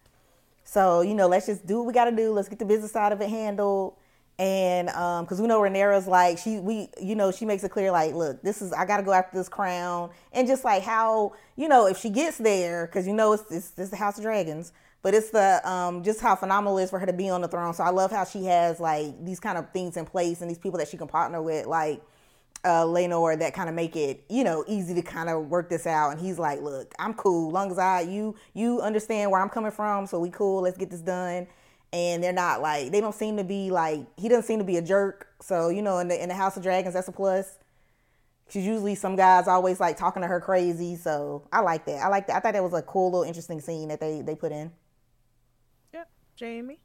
So, you know, let's just do what we got to do. Let's get the business side of it handled. And um, cause we know Rhaenyra's like she, we, you know, she makes it clear like, look, this is I got to go after this crown, and just like how, you know, if she gets there, cause you know it's it's, it's the House of Dragons, but it's the um, just how phenomenal it is for her to be on the throne. So I love how she has like these kind of things in place and these people that she can partner with, like uh, Laenor that kind of make it, you know, easy to kind of work this out. And he's like, look, I'm cool. Long as I, you, you understand where I'm coming from. So we cool. Let's get this done. And they're not like, they don't seem to be like, he doesn't seem to be a jerk. So, you know, in the, in the House of Dragons, that's a plus. She's usually some guys always like talking to her crazy. So I like that. I like that. I thought that was a cool little interesting scene that they, they put in. Yep. Jamie.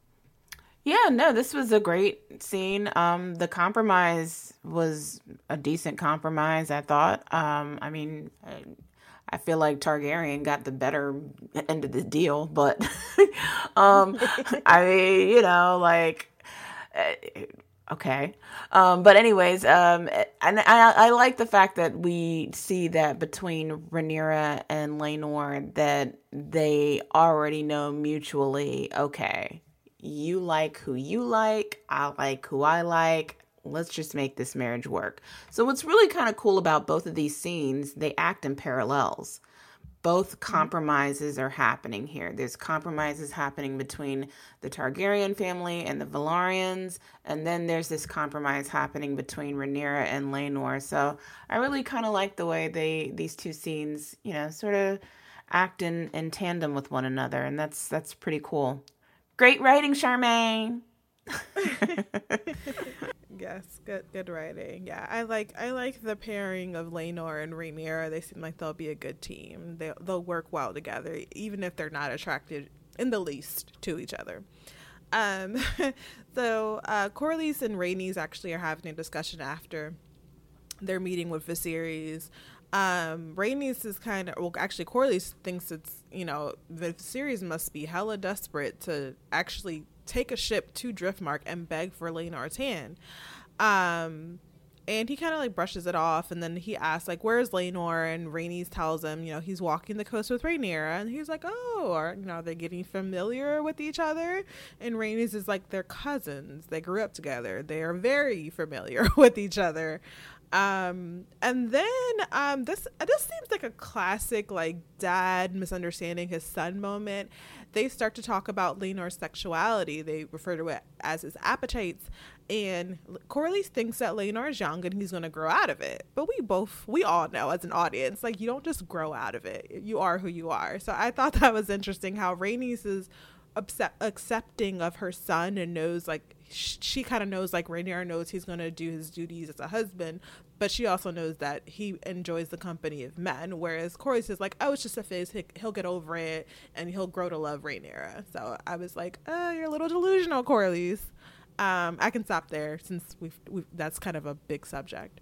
Yeah, no, this was a great scene. Um, the compromise was a decent compromise, I thought. Um, I mean, I, I, feel like Targaryen got the better end of the deal, but um, I mean, you know, like. Uh, okay um, but anyways um, and I, I like the fact that we see that between Rhaenyra and Laenor that they already know mutually okay you like who you like, I like who I like. Let's just make this marriage work. So, what's really kind of cool about both of these scenes, they act in parallels. Both mm-hmm. compromises are happening here. There's compromises happening between the Targaryen family and the Velaryons, and then there's this compromise happening between Rhaenyra and Laenor. So, I really kind of like the way they these two scenes, you know, sort of act in, in tandem with one another, and that's that's pretty cool. Great writing, Charmaine. yes, good good writing. Yeah, I like I like the pairing of Laenor and Rhaenyra. They seem like they'll be a good team. They they'll work well together, even if they're not attracted in the least to each other. Um, so uh, Corlys and Rhaenys actually are having a discussion after their meeting with Viserys. Um, is kind of well, actually, Corlys thinks it's you know the Viserys must be hella desperate to actually take a ship to Driftmark and beg for Laenor's hand. Um, and he kind of like brushes it off and then he asks like where's Laenor and Rhaenys tells him you know he's walking the coast with Rhaenyra and he's like oh are you know they're getting familiar with each other? And Rhaenys is like they're cousins. They grew up together. They are very familiar with each other um and then um this this seems like a classic like dad misunderstanding his son moment they start to talk about Laenor's sexuality they refer to it as his appetites and Corlys thinks that Laenor is young and he's going to grow out of it. But we both, we all know as an audience, like you don't just grow out of it. You are who you are. So I thought that was interesting how Rhaenys is accepting of her son and knows like sh- she kind of knows like Rhaenyra knows he's going to do his duties as a husband, but she also knows that he enjoys the company of men. Whereas Corlys is like, oh, it's just a phase. He'll get over it and he'll grow to love Rhaenyra. So I was like, oh, you're a little delusional, Corlys. Um, I can stop there since we've, we've that's kind of a big subject.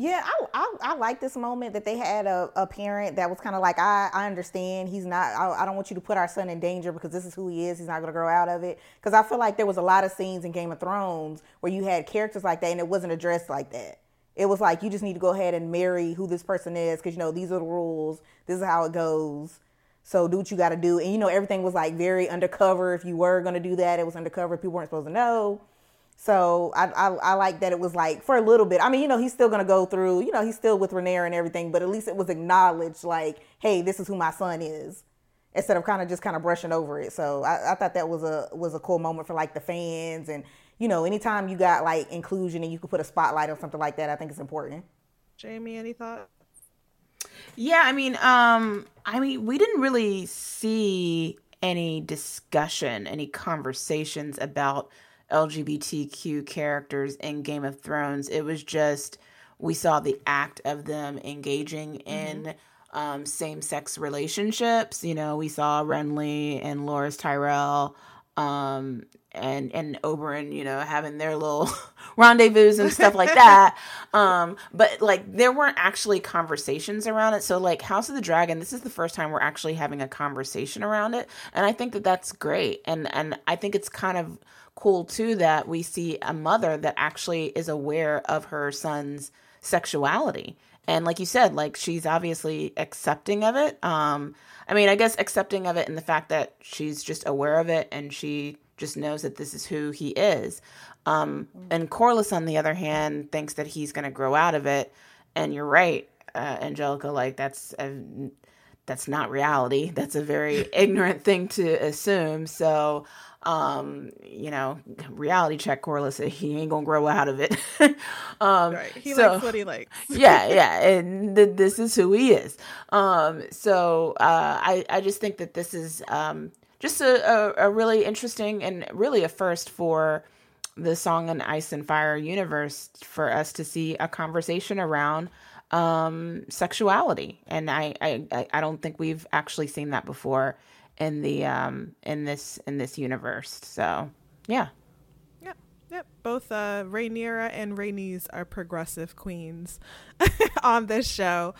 Yeah, I, I, I like this moment that they had a, a parent that was kind of like, I, I understand he's not, I, I don't want you to put our son in danger because this is who he is. He's not going to grow out of it. Because I feel like there was a lot of scenes in Game of Thrones where you had characters like that and it wasn't addressed like that. It was like, you just need to go ahead and marry who this person is because, you know, these are the rules. This is how it goes. So do what you got to do. And you know, everything was like very undercover. If you were going to do that, it was undercover. People weren't supposed to know. So I, I, I like that it was like for a little bit. I mean, you know, he's still going to go through, you know, he's still with Rhaenyra and everything, but at least it was acknowledged like, hey, this is who my son is instead of kind of just kind of brushing over it. So I, I thought that was a, was a cool moment for like the fans. And, you know, anytime you got like inclusion and you could put a spotlight on something like that, I think it's important. Jamie, any thoughts? Yeah, I mean, um, I mean, we didn't really see any discussion, any conversations about LGBTQ characters in Game of Thrones. It was just we saw the act of them engaging in mm-hmm. um, same-sex relationships. You know, we saw Renly and Loras Tyrell um, and and Oberyn, you know, having their little rendezvous and stuff like that. Um, but like there weren't actually conversations around it. So like House of the Dragon, this is the first time we're actually having a conversation around it, and I think that that's great. And and I think it's kind of cool too that we see a mother that actually is aware of her son's sexuality. And like you said, like she's obviously accepting of it. Um, I mean, I guess accepting of it in the fact that she's just aware of it and she just knows that this is who he is. Um, and Corlys on the other hand, thinks that he's going to grow out of it. And you're right, uh, Angelica. Like that's a, that's not reality. That's a very ignorant thing to assume. So, um, you know, reality check Corlys. He ain't gonna grow out of it. um, right. He so, likes what he likes. yeah, yeah, and th- this is who he is. Um, so uh, I I just think that this is um just a, a, a really interesting and really a first for the Song and Ice and Fire universe for us to see a conversation around um, sexuality, and I, I I don't think we've actually seen that before in the um, in this in this universe. So yeah. Yep, yep. Both uh, Rhaenyra and Rhaenys are progressive queens on this show.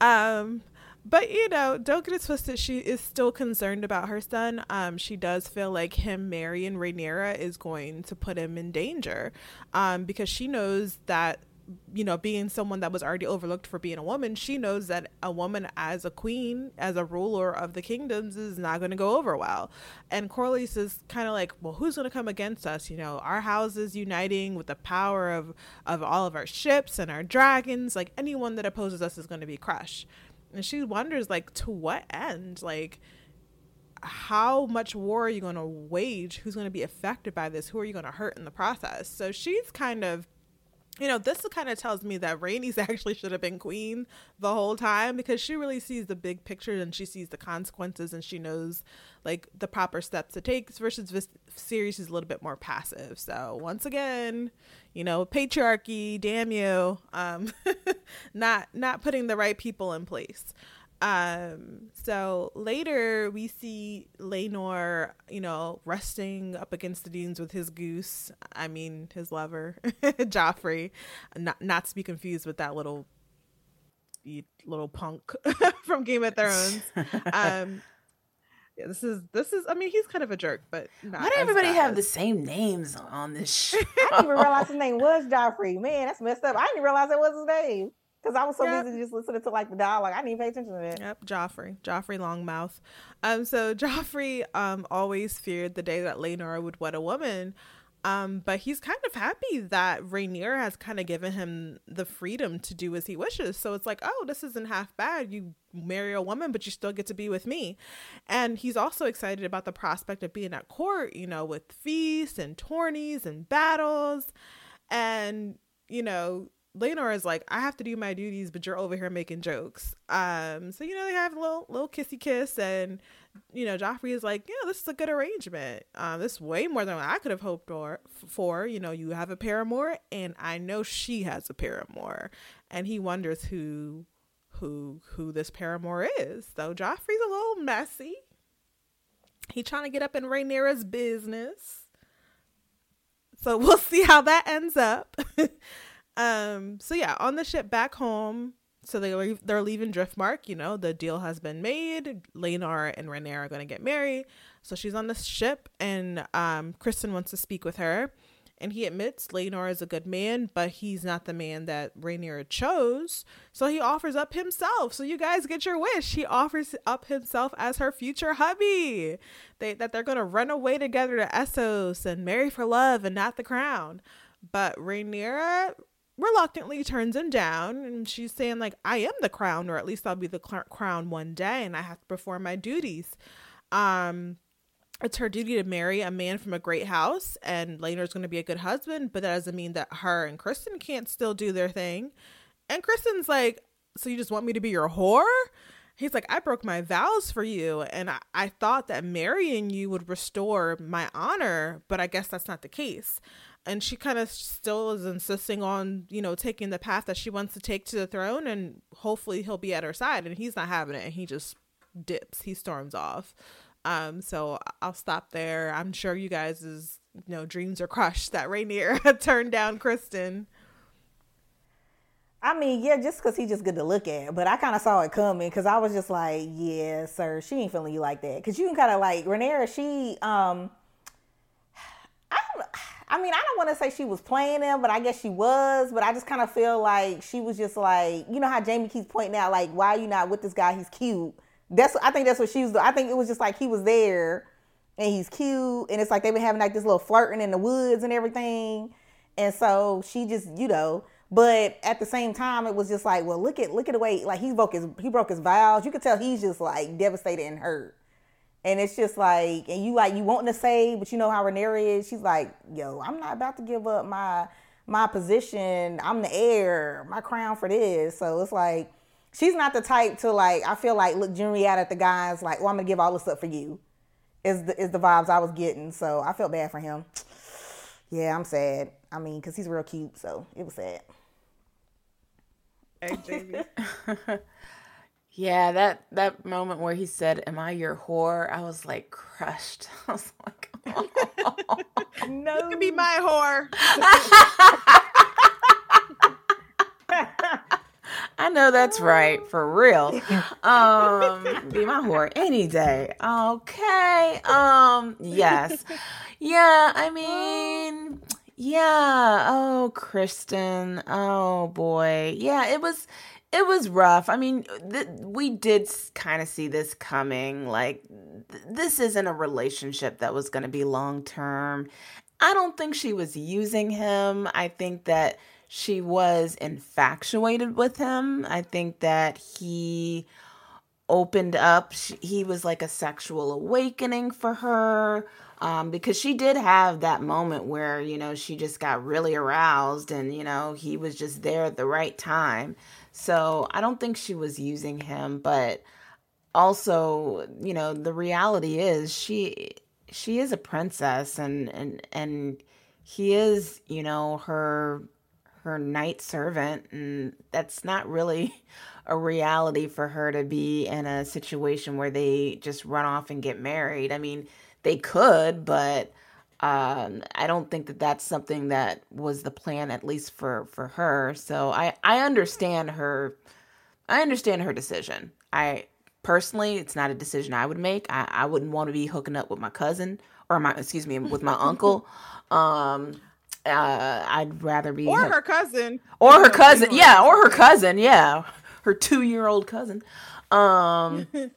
Um, but you know, don't get it twisted. She is still concerned about her son. Um, she does feel like him marrying Rhaenyra is going to put him in danger, um, because she knows that you know, being someone that was already overlooked for being a woman, she knows that a woman as a queen, as a ruler of the kingdoms, is not going to go over well. And Corlys is kind of like, well, who's going to come against us? You know, our houses uniting with the power of of all of our ships and our dragons. Like anyone that opposes us is going to be crushed and she wonders like to what end like how much war are you going to wage who's going to be affected by this who are you going to hurt in the process so she's kind of you know, this kind of tells me that Rhaenys actually should have been queen the whole time because she really sees the big picture and she sees the consequences and she knows like the proper steps to take versus this Viserys is a little bit more passive. So once again, you know, patriarchy, damn you, um, not not putting the right people in place. Um, so later we see Laenor, you know, resting up against the dunes with his goose. I mean, his lover, Joffrey, not not to be confused with that little little punk from Game of Thrones. um, yeah, this is this is. I mean, he's kind of a jerk, but why do everybody have the same names on this show? I didn't even realize his name was Joffrey. Man, that's messed up. I didn't realize that was his name because I was so yep. busy just listening to like the dialogue. I didn't pay attention to that. Yep, Joffrey, Joffrey Lonmouth. Um, so Joffrey um always feared the day that Laenor would wed a woman. Um, but he's kind of happy that Rhaenyra has kind of given him the freedom to do as he wishes. So it's like, oh, this isn't half bad. You marry a woman, but you still get to be with me. And he's also excited about the prospect of being at court, you know, with feasts and tourneys and battles. And, you know, Laenor is like, I have to do my duties, but you're over here making jokes. Um, so you know they have a little little kissy kiss, and you know Joffrey is like, yeah, this is a good arrangement. Uh, this is way more than I could have hoped for. For you know, you have a paramour, and I know she has a paramour, and he wonders who who who this paramour is. So Joffrey's a little messy. He trying to get up in Rhaenyra's business. So we'll see how that ends up. Um, so yeah, on the ship back home, so they leave, they're leaving Driftmark. You know, the deal has been made. Laenor and Rhaenyra are going to get married. So she's on the ship, and um, Criston wants to speak with her. And he admits Laenor is a good man, but he's not the man that Rhaenyra chose. So he offers up himself. So you guys get your wish. He offers up himself as her future hubby. They that they're gonna run away together to Essos and marry for love and not the crown. But Rhaenyra reluctantly turns him down and she's saying like i am the crown or at least i'll be the crown one day and i have to perform my duties. Um it's her duty to marry a man from a great house and Laenor's going to be a good husband but that doesn't mean that her and Criston can't still do their thing. And Criston's like so you just want me to be your whore? He's like i broke my vows for you and I, I thought that marrying you would restore my honor but i guess that's not the case and she kind of still is insisting on you know taking the path that she wants to take to the throne and hopefully he'll be at her side and he's not having it and he just dips he storms off um so i'll stop there i'm sure you guys is you know dreams are crushed that Rhaenyra turned down Criston I mean, yeah, just because he's just good to look at. But I kind of saw it coming because I was just like, yeah, sir, she ain't feeling you like that. Because you can kind of like, Rhaenyra, she, um, I I mean, I don't want to say she was playing him, but I guess she was. But I just kind of feel like she was just like, you know how Jamie keeps pointing out, like, why are you not with this guy? He's cute. That's I think that's what she was doing. I think it was just like he was there and he's cute, and it's like they've been having like this little flirting in the woods and everything. And so she just, you know, but at the same time, it was just like, well, look at look at the way like he broke his he broke his vows. You could tell he's just like devastated and hurt. And it's just like, and you like you wanting to say, but you know how Rhaenyra is. She's like, yo, I'm not about to give up my my position. I'm the heir, my crown for this. So it's like she's not the type to like. I feel like look generally out at the guys like, oh, well, I'm gonna give all this up for you. Is the is the vibes I was getting. So I felt bad for him. Yeah, I'm sad. I mean, cause he's real cute, so it was sad. Hey, Jamie. Yeah, that that moment where he said, "Am I your whore?" I was like crushed. I was like, oh. "No, you can be my whore." I know that's right, for real. Um, be my whore any day. Okay. Um, yes. Yeah, I mean, yeah. Oh, Criston. Oh boy. Yeah, it was it was rough. I mean, th- we did kind of see this coming. Like, th- this isn't a relationship that was going to be long term. I don't think she was using him. I think that she was infatuated with him. I think that he opened up. he was like a sexual awakening for her. Um, because she did have that moment where, you know, she just got really aroused and, you know, he was just there at the right time. So I don't think she was using him, but also, you know, the reality is she she is a princess and and and he is, you know, her her knight servant and that's not really a reality for her to be in a situation where they just run off and get married. I mean, they could, but um, I don't think that that's something that was the plan, at least for for her. So I I understand her I understand her decision. I personally, it's not a decision I would make. I, I wouldn't want to be hooking up with my cousin or my excuse me with my uncle. Um, uh, I'd rather be or her cousin, or her cousin, yeah, or her cousin, yeah, her two year old cousin. Um,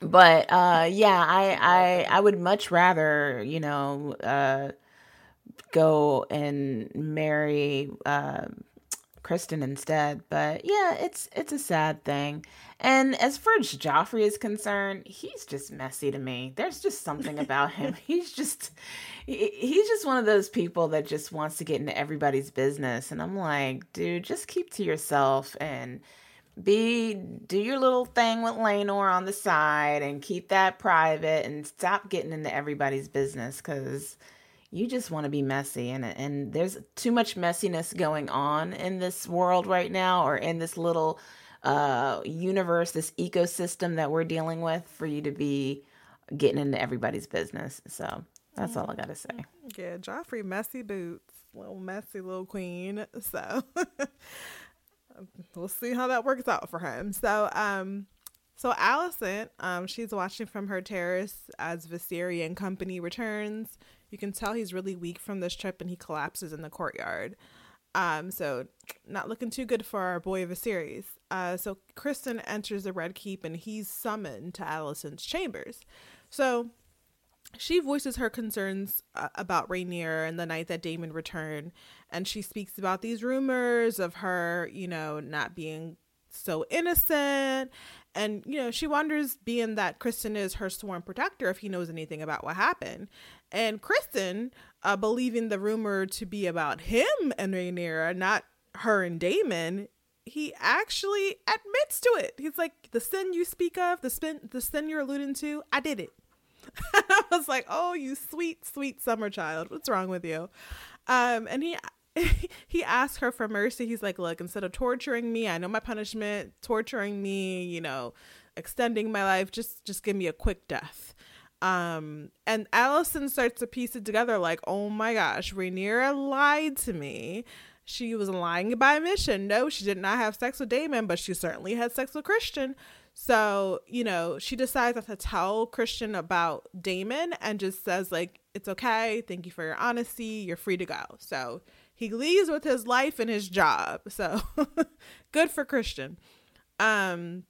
but uh, yeah, I, I I would much rather you know uh, go and marry uh, Criston instead. But yeah, it's it's a sad thing. And as far as Joffrey is concerned, he's just messy to me. There's just something about him. He's just he's just one of those people that just wants to get into everybody's business. And I'm like, dude, just keep to yourself and be do your little thing with Laenor on the side and keep that private and stop getting into everybody's business because you just want to be messy and and there's too much messiness going on in this world right now or in this little uh universe this ecosystem that we're dealing with for you to be getting into everybody's business. So that's all i gotta say. Yeah joffrey messy boots little messy little queen so we'll see how that works out for him. So, um, so Alicent, um, she's watching from her terrace as Viserion company returns. You can tell he's really weak from this trip, and he collapses in the courtyard. Um, so not looking too good for our boy Viserys. Uh, so Criston enters the Red Keep, and he's summoned to Alicent's chambers. So she voices her concerns uh, about Rhaenyra and the night that Daemon returned, and she speaks about these rumors of her, you know, not being so innocent. And, you know, she wonders, being that Criston is her sworn protector, if he knows anything about what happened. And Criston, uh, believing the rumor to be about him and Rhaenyra, not her and Daemon, he actually admits to it. He's like, the sin you speak of, the sin, the sin you're alluding to, I did it. I was like, "Oh, you sweet, sweet summer child. What's wrong with you?" Um, and he he asked her for mercy. He's like, "Look, instead of torturing me, I know my punishment. Torturing me, you know, extending my life. Just just give me a quick death." Um, and Alicent starts to piece it together, like, "Oh my gosh, Rhaenyra lied to me." She was lying by mission. No, she did not have sex with Daemon, but she certainly had sex with Criston. So, you know, she decides not to tell Criston about Daemon and just says, like, it's okay. Thank you for your honesty. You're free to go. So he leaves with his life and his job. So good for Criston. Um,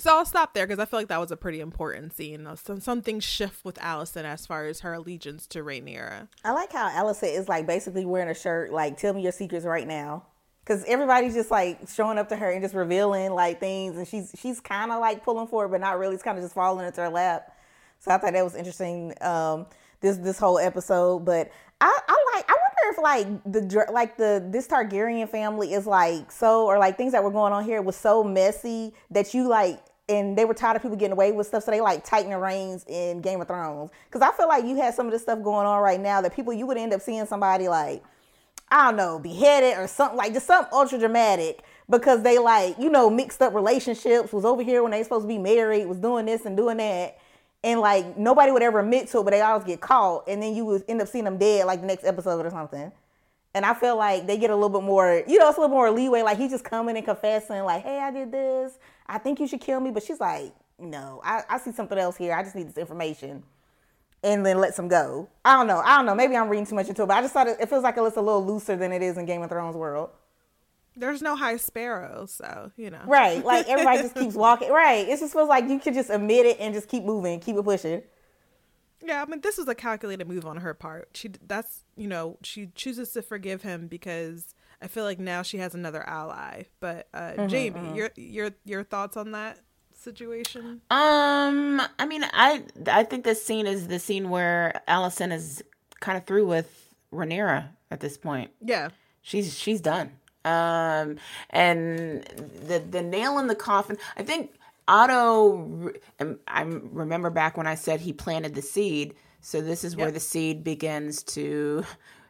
so I'll stop there because I feel like that was a pretty important scene. So something shift with Alicent as far as her allegiance to Rhaenyra. I like how Alicent is like basically wearing a shirt like "Tell me your secrets right now." Because everybody's just like showing up to her and just revealing like things, and she's she's kind of like pulling for it, but not really. It's kind of just falling into her lap. So I thought that was interesting. Um, this this whole episode, but I, I like I wonder if like the like the this Targaryen family is like so or like things that were going on here was so messy that you like and they were tired of people getting away with stuff, so they like tighten the reins in Game of Thrones. Because I feel like you had some of this stuff going on right now that people you would end up seeing somebody like I don't know, beheaded or something like just something ultra dramatic because they like, you know, mixed up relationships, was over here when they supposed to be married, was doing this and doing that. And like nobody would ever admit to it, but they always get caught. And then you would end up seeing them dead like the next episode or something. And I feel like they get a little bit more, you know, it's a little more leeway. Like he's just coming and confessing, like, hey, I did this. I think you should kill me. But she's like, no, I, I see something else here. I just need this information and then lets him go. I don't know. I don't know. Maybe I'm reading too much into it, but I just thought it, it feels like it's a little looser than it is in Game of Thrones world. There's no high sparrow, so you know. Right. Like everybody just keeps walking. Right. It just feels like you could just admit it and just keep moving, keep it pushing. Yeah, I mean, this was a calculated move on her part. She that's you know she chooses to forgive him because I feel like now she has another ally. But uh, mm-hmm, Jamie, mm-hmm. your your your thoughts on that? Situation? Um, I mean, I I think this scene is the scene where Alicent is kind of through with Rhaenyra at this point. Yeah, she's she's done. Um, and the the nail in the coffin. I think Otto. I remember back when I said he planted the seed. So this is where the seed begins to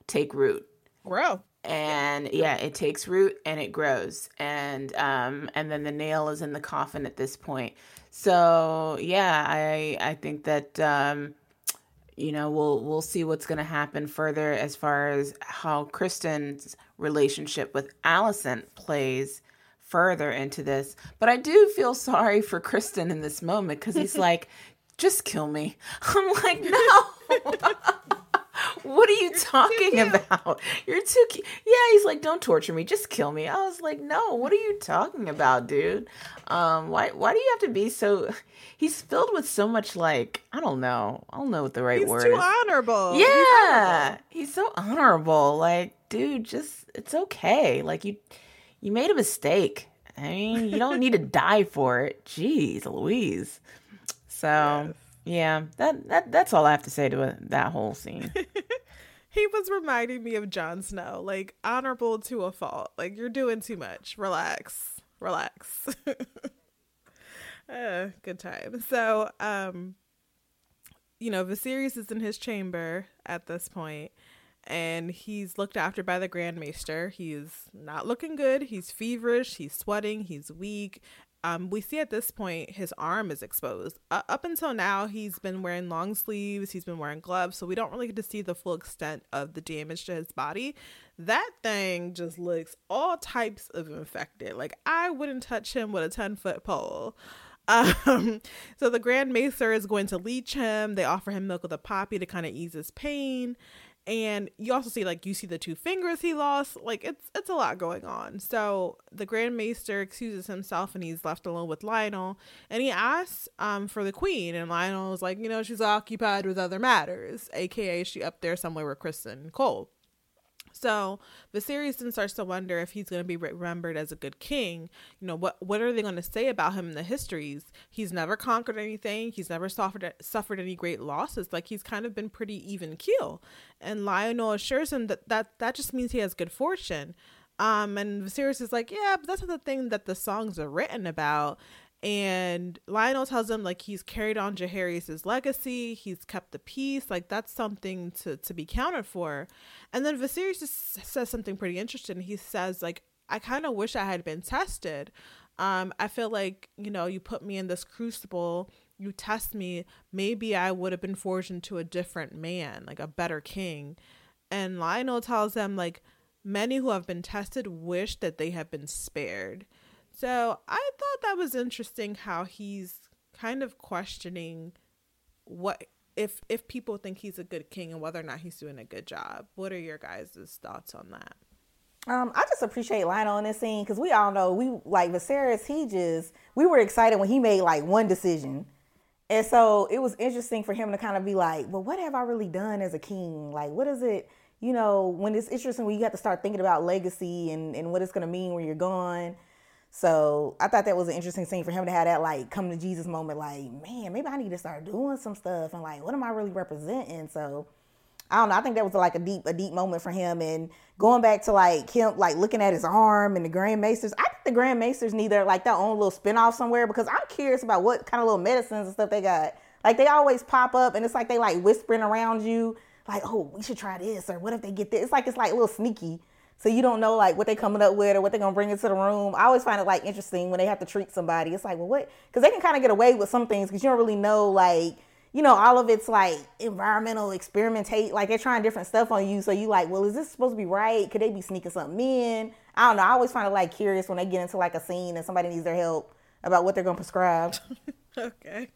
take root. Grow and yeah it takes root and it grows and um and then the nail is in the coffin at this point so yeah i i think that um you know we'll we'll see what's going to happen further as far as how Criston's relationship with Alicent plays further into this, but I do feel sorry for Criston in this moment because he's like, just kill me. I'm like, no. what are you talking about? You're too cute. Yeah, he's like, don't torture me, just kill me. I was like, no, what are you talking about, dude? Um, why why do you have to be so he's filled with so much like, I don't know. I don't know what the right He's word too is. honorable. He's Yeah. honorable. He's so honorable. Like, dude, just it's okay. Like you you made a mistake. I mean, you don't need to die for it. Jeez, Louise. So yeah, that that that's all I have to say to it, that whole scene. He was reminding me of Jon Snow, like honorable to a fault. Like you're doing too much. Relax, relax. uh, good time. So, um, you know, Viserys is in his chamber at this point, and he's looked after by the Grand Maester. He's not looking good. He's feverish. He's sweating. He's weak. Um, we see at this point his arm is exposed. Uh, up until now, he's been wearing long sleeves. He's been wearing gloves, so we don't really get to see the full extent of the damage to his body. That thing just looks all types of infected. Like I wouldn't touch him with a ten foot pole. Um, so the Grand Maester is going to leech him. They offer him milk of the poppy to kind of ease his pain. And you also see like you see the two fingers he lost. Like it's it's a lot going on. So the Grand Maester excuses himself and he's left alone with Lyonel. And he asks um for the Queen. And Lyonel is like, you know, she's occupied with other matters, aka she up there somewhere with Criston Cole. So Viserys then starts to wonder if he's going to be remembered as a good king. You know, what what are they going to say about him in the histories? He's never conquered anything. He's never suffered suffered any great losses. Like he's kind of been pretty even keel. And Lyonel assures him that that, that just means he has good fortune. Um, and Viserys is like, yeah, but that's not the thing that the songs are written about. And Lyonel tells him like he's carried on Jaehaerys' legacy, he's kept the peace, like that's something to to be counted for. And then Viserys just says something pretty interesting. He says like I kind of wish I had been tested. Um, I feel like you know you put me in this crucible, you test me, maybe I would have been forged into a different man, like a better king. And Lyonel tells them like many who have been tested wish that they have been spared. So I thought that was interesting how he's kind of questioning what if if people think he's a good king and whether or not he's doing a good job. What are your guys' thoughts on that? Um, I just appreciate Lyonel in this scene because we all know we like Viserys. He just we were excited when he made like one decision, and so it was interesting for him to kind of be like, "Well, what have I really done as a king? Like, what is it? You know, when it's interesting when you have to start thinking about legacy and and what it's gonna mean when you're gone." So I thought that was an interesting scene for him to have that like come to Jesus moment, like, man, maybe I need to start doing some stuff and like, what am I really representing? So I don't know. I think that was like a deep, a deep moment for him. And going back to like him, like looking at his arm and the Grand Maesters. I think the Grand Maesters need their like their own little spinoff somewhere because I'm curious about what kind of little medicines and stuff they got. Like they always pop up and it's like they like whispering around you, like, oh, we should try this or what if they get this? It's like it's like a little sneaky. So you don't know like what they coming up with or what they're gonna bring into the room. I always find it like interesting when they have to treat somebody. It's like, well, what? Because they can kind of get away with some things because you don't really know like you know, all of it's like environmental experimentate, like they're trying different stuff on you. So you like, well, is this supposed to be right? Could they be sneaking something in? I don't know. I always find it like curious when they get into like a scene and somebody needs their help about what they're gonna prescribe. okay.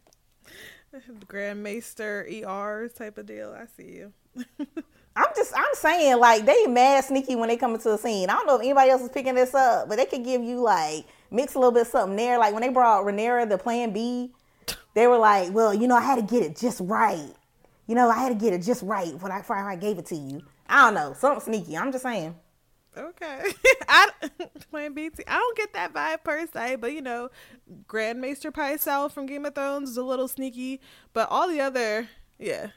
Grand Maester ER type of deal. I see you. I'm just I'm saying like they mad sneaky when they come into the scene. I don't know if anybody else is picking this up, but they could give you like mix a little bit something there. Like when they brought Rhaenyra the Plan B, they were like, well, you know, I had to get it just right. You know, I had to get it just right when I before I gave it to you. I don't know, something sneaky. I'm just saying. Okay. I Plan BT. I don't get that vibe per se, but you know, Grand Maester Pycelle from Game of Thrones is a little sneaky, but all the other, yeah.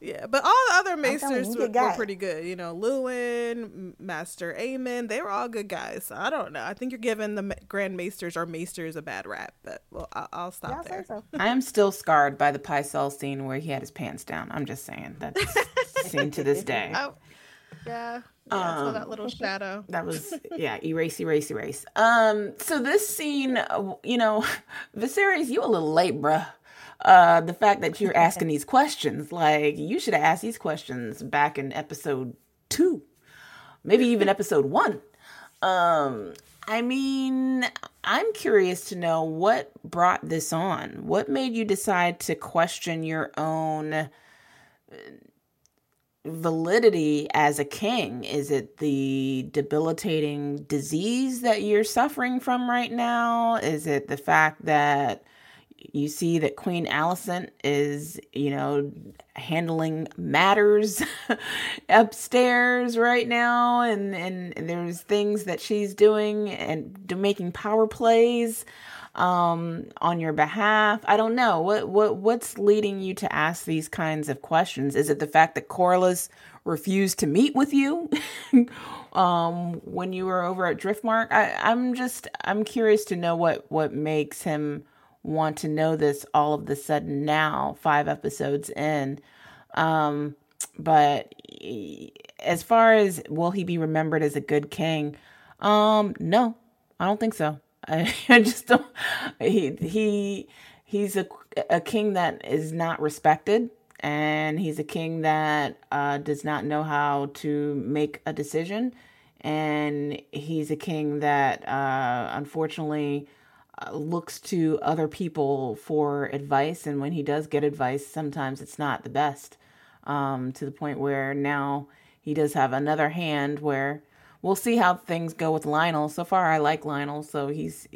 Yeah, but all the other maesters were, were pretty good. You know, Luwin, Maester Aemon, they were all good guys. So I don't know. I think you're giving the Grand Maesters or Maesters a bad rap, but well, I'll, I'll stop Y'all there. so. I am still scarred by the Pycelle scene where he had his pants down. I'm just saying that's seen to this day. Oh, yeah. Yeah, so that little shadow. That was yeah, erase, erase, erase. Um, so this scene, uh, you know, Viserys, you a little late, bruh. Uh, the fact that you're asking these questions, like you should have asked these questions back in episode two, maybe even episode one. Um, I mean, I'm curious to know what brought this on. What made you decide to question your own uh, validity as a king? Is it the debilitating disease that you're suffering from right now? Is it the fact that you see that Queen Alicent is, you know, handling matters upstairs right now and and there's things that she's doing and making power plays um on your behalf. I don't know. What what what's leading you to ask these kinds of questions? Is it the fact that Corlys refused to meet with you um when you were over at Driftmark? I I'm just I'm curious to know what what makes him want to know this all of the sudden now, five episodes in. Um, but as far as will he be remembered as a good king? Um, no, I don't think so. I, I just don't. He he he's a a king that is not respected, and he's a king that uh, does not know how to make a decision, and he's a king that uh, unfortunately looks to other people for advice, and when he does get advice, sometimes it's not the best. Um, to the point where now he does have another hand where we'll see how things go with Lyonel. So far, I like Lyonel, so he's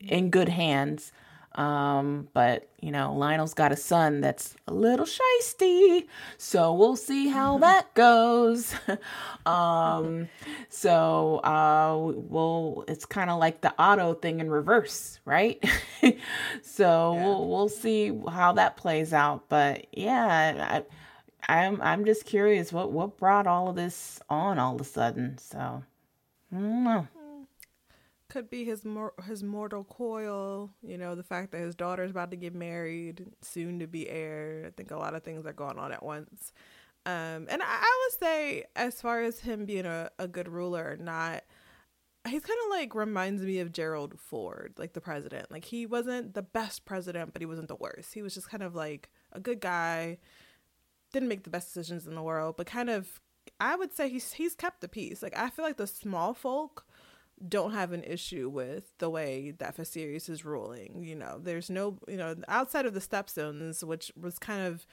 in good hands. Um, but you know, Lyonel's got a son that's a little shisty, so we'll see how that goes. um, so uh, well, it's kind of like the Otto thing in reverse, right? so yeah. we'll we'll see how that plays out. But yeah, I, I'm I'm just curious what what brought all of this on all of a sudden. So I don't know could be his mor- his mortal coil. You know, the fact that his daughter's about to get married, soon to be heir. I think a lot of things are going on at once. Um, and I, I would say, as far as him being a, a good ruler or not, he's kind of like reminds me of Gerald Ford, like the president. Like he wasn't the best president, but he wasn't the worst. He was just kind of like a good guy. Didn't make the best decisions in the world, but kind of I would say he's he's kept the peace. Like I feel like the small folk don't have an issue with the way that Viserys is ruling. You know, there's no, you know, outside of the Stepstones, which was kind of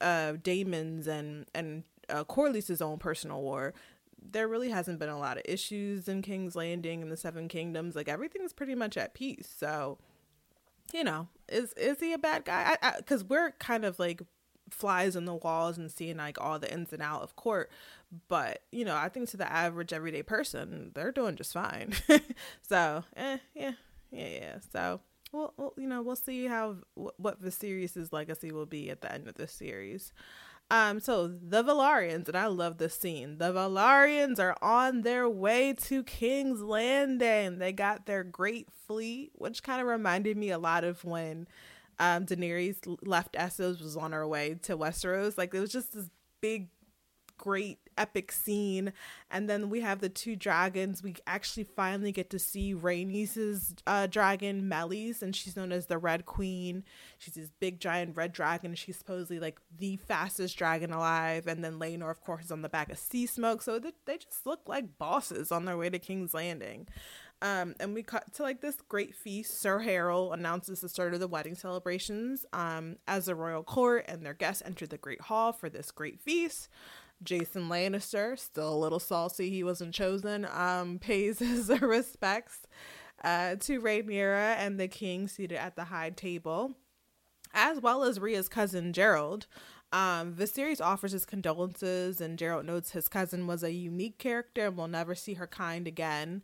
uh, Daemon's and and uh, Corlys's own personal war. There really hasn't been a lot of issues in King's Landing and the Seven Kingdoms. Like everything's pretty much at peace. So, you know, is is he a bad guy? Because we're kind of like flies on the walls and seeing like all the ins and out of court but you know i think to the average everyday person they're doing just fine. So eh, yeah yeah yeah. So well, you know we'll see how what Viserys' legacy will be at the end of this series. Um so the Velaryons and I love this scene. The Velaryons are on their way to King's Landing. They got their great fleet which kind of reminded me a lot of when um Daenerys left Essos was on her way to Westeros. Like it was just this big great epic scene. And then we have the two dragons. We actually finally get to see Rhaenys's uh, dragon, Meleys and she's known as the Red Queen. She's this big giant red dragon. She's supposedly like the fastest dragon alive. And then Laenor, of course, is on the back of Sea Smoke. So they, they just look like bosses on their way to King's Landing. Um, and we cut to like this great feast. Sir Harrold announces the start of the wedding celebrations um, as the royal court and their guests enter the great hall for this great feast. Jason Lannister, still a little saucy he wasn't chosen, um, pays his respects uh, to Rhaenyra and the king seated at the high table, as well as Rhea's cousin Gerold. Um, Viserys offers his condolences, and Gerold notes his cousin was a unique character and will never see her kind again.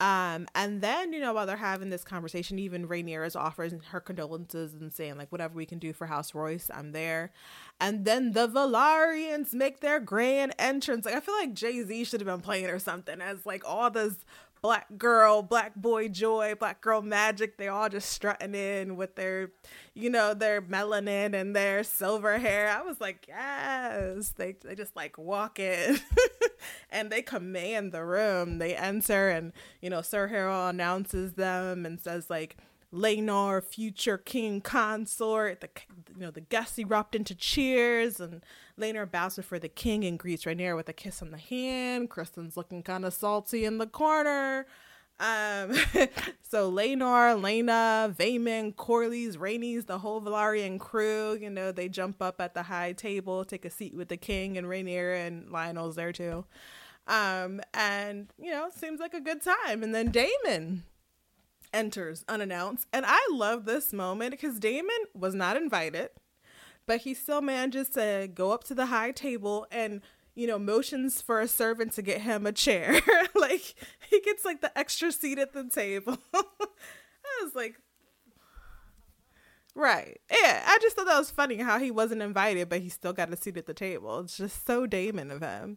Um, and then, you know, while they're having this conversation, even Rhaenyra is offering her condolences and saying, like, whatever we can do for House Royce, I'm there. And then the Velaryons make their grand entrance. Like, I feel like Jay Z should have been playing or something as, like, all this black girl, black boy joy, black girl magic. They all just strutting in with their, you know, their melanin and their silver hair. I was like, yes. They they just like walk in and they command the room. They enter and, you know, Sir Harold announces them and says like Laenor, future king consort. The you know the guests erupt into cheers, and Laenor bows before the king and greets Rhaenyra with a kiss on the hand. Criston's looking kind of salty in the corner. Um, so Laenor, Laena, Vaemond, Corlys, Rhaenys, the whole Velaryon crew, you know, they jump up at the high table, take a seat with the king and Rhaenyra and Lyonel's there too. Um, and you know, seems like a good time. And then Daemon enters unannounced, and I love this moment because Daemon was not invited, but he still manages to go up to the high table and you know, motions for a servant to get him a chair. like he gets like the extra seat at the table. I was like, right. Yeah, I just thought that was funny how he wasn't invited, but he still got a seat at the table. It's just so Daemon of him.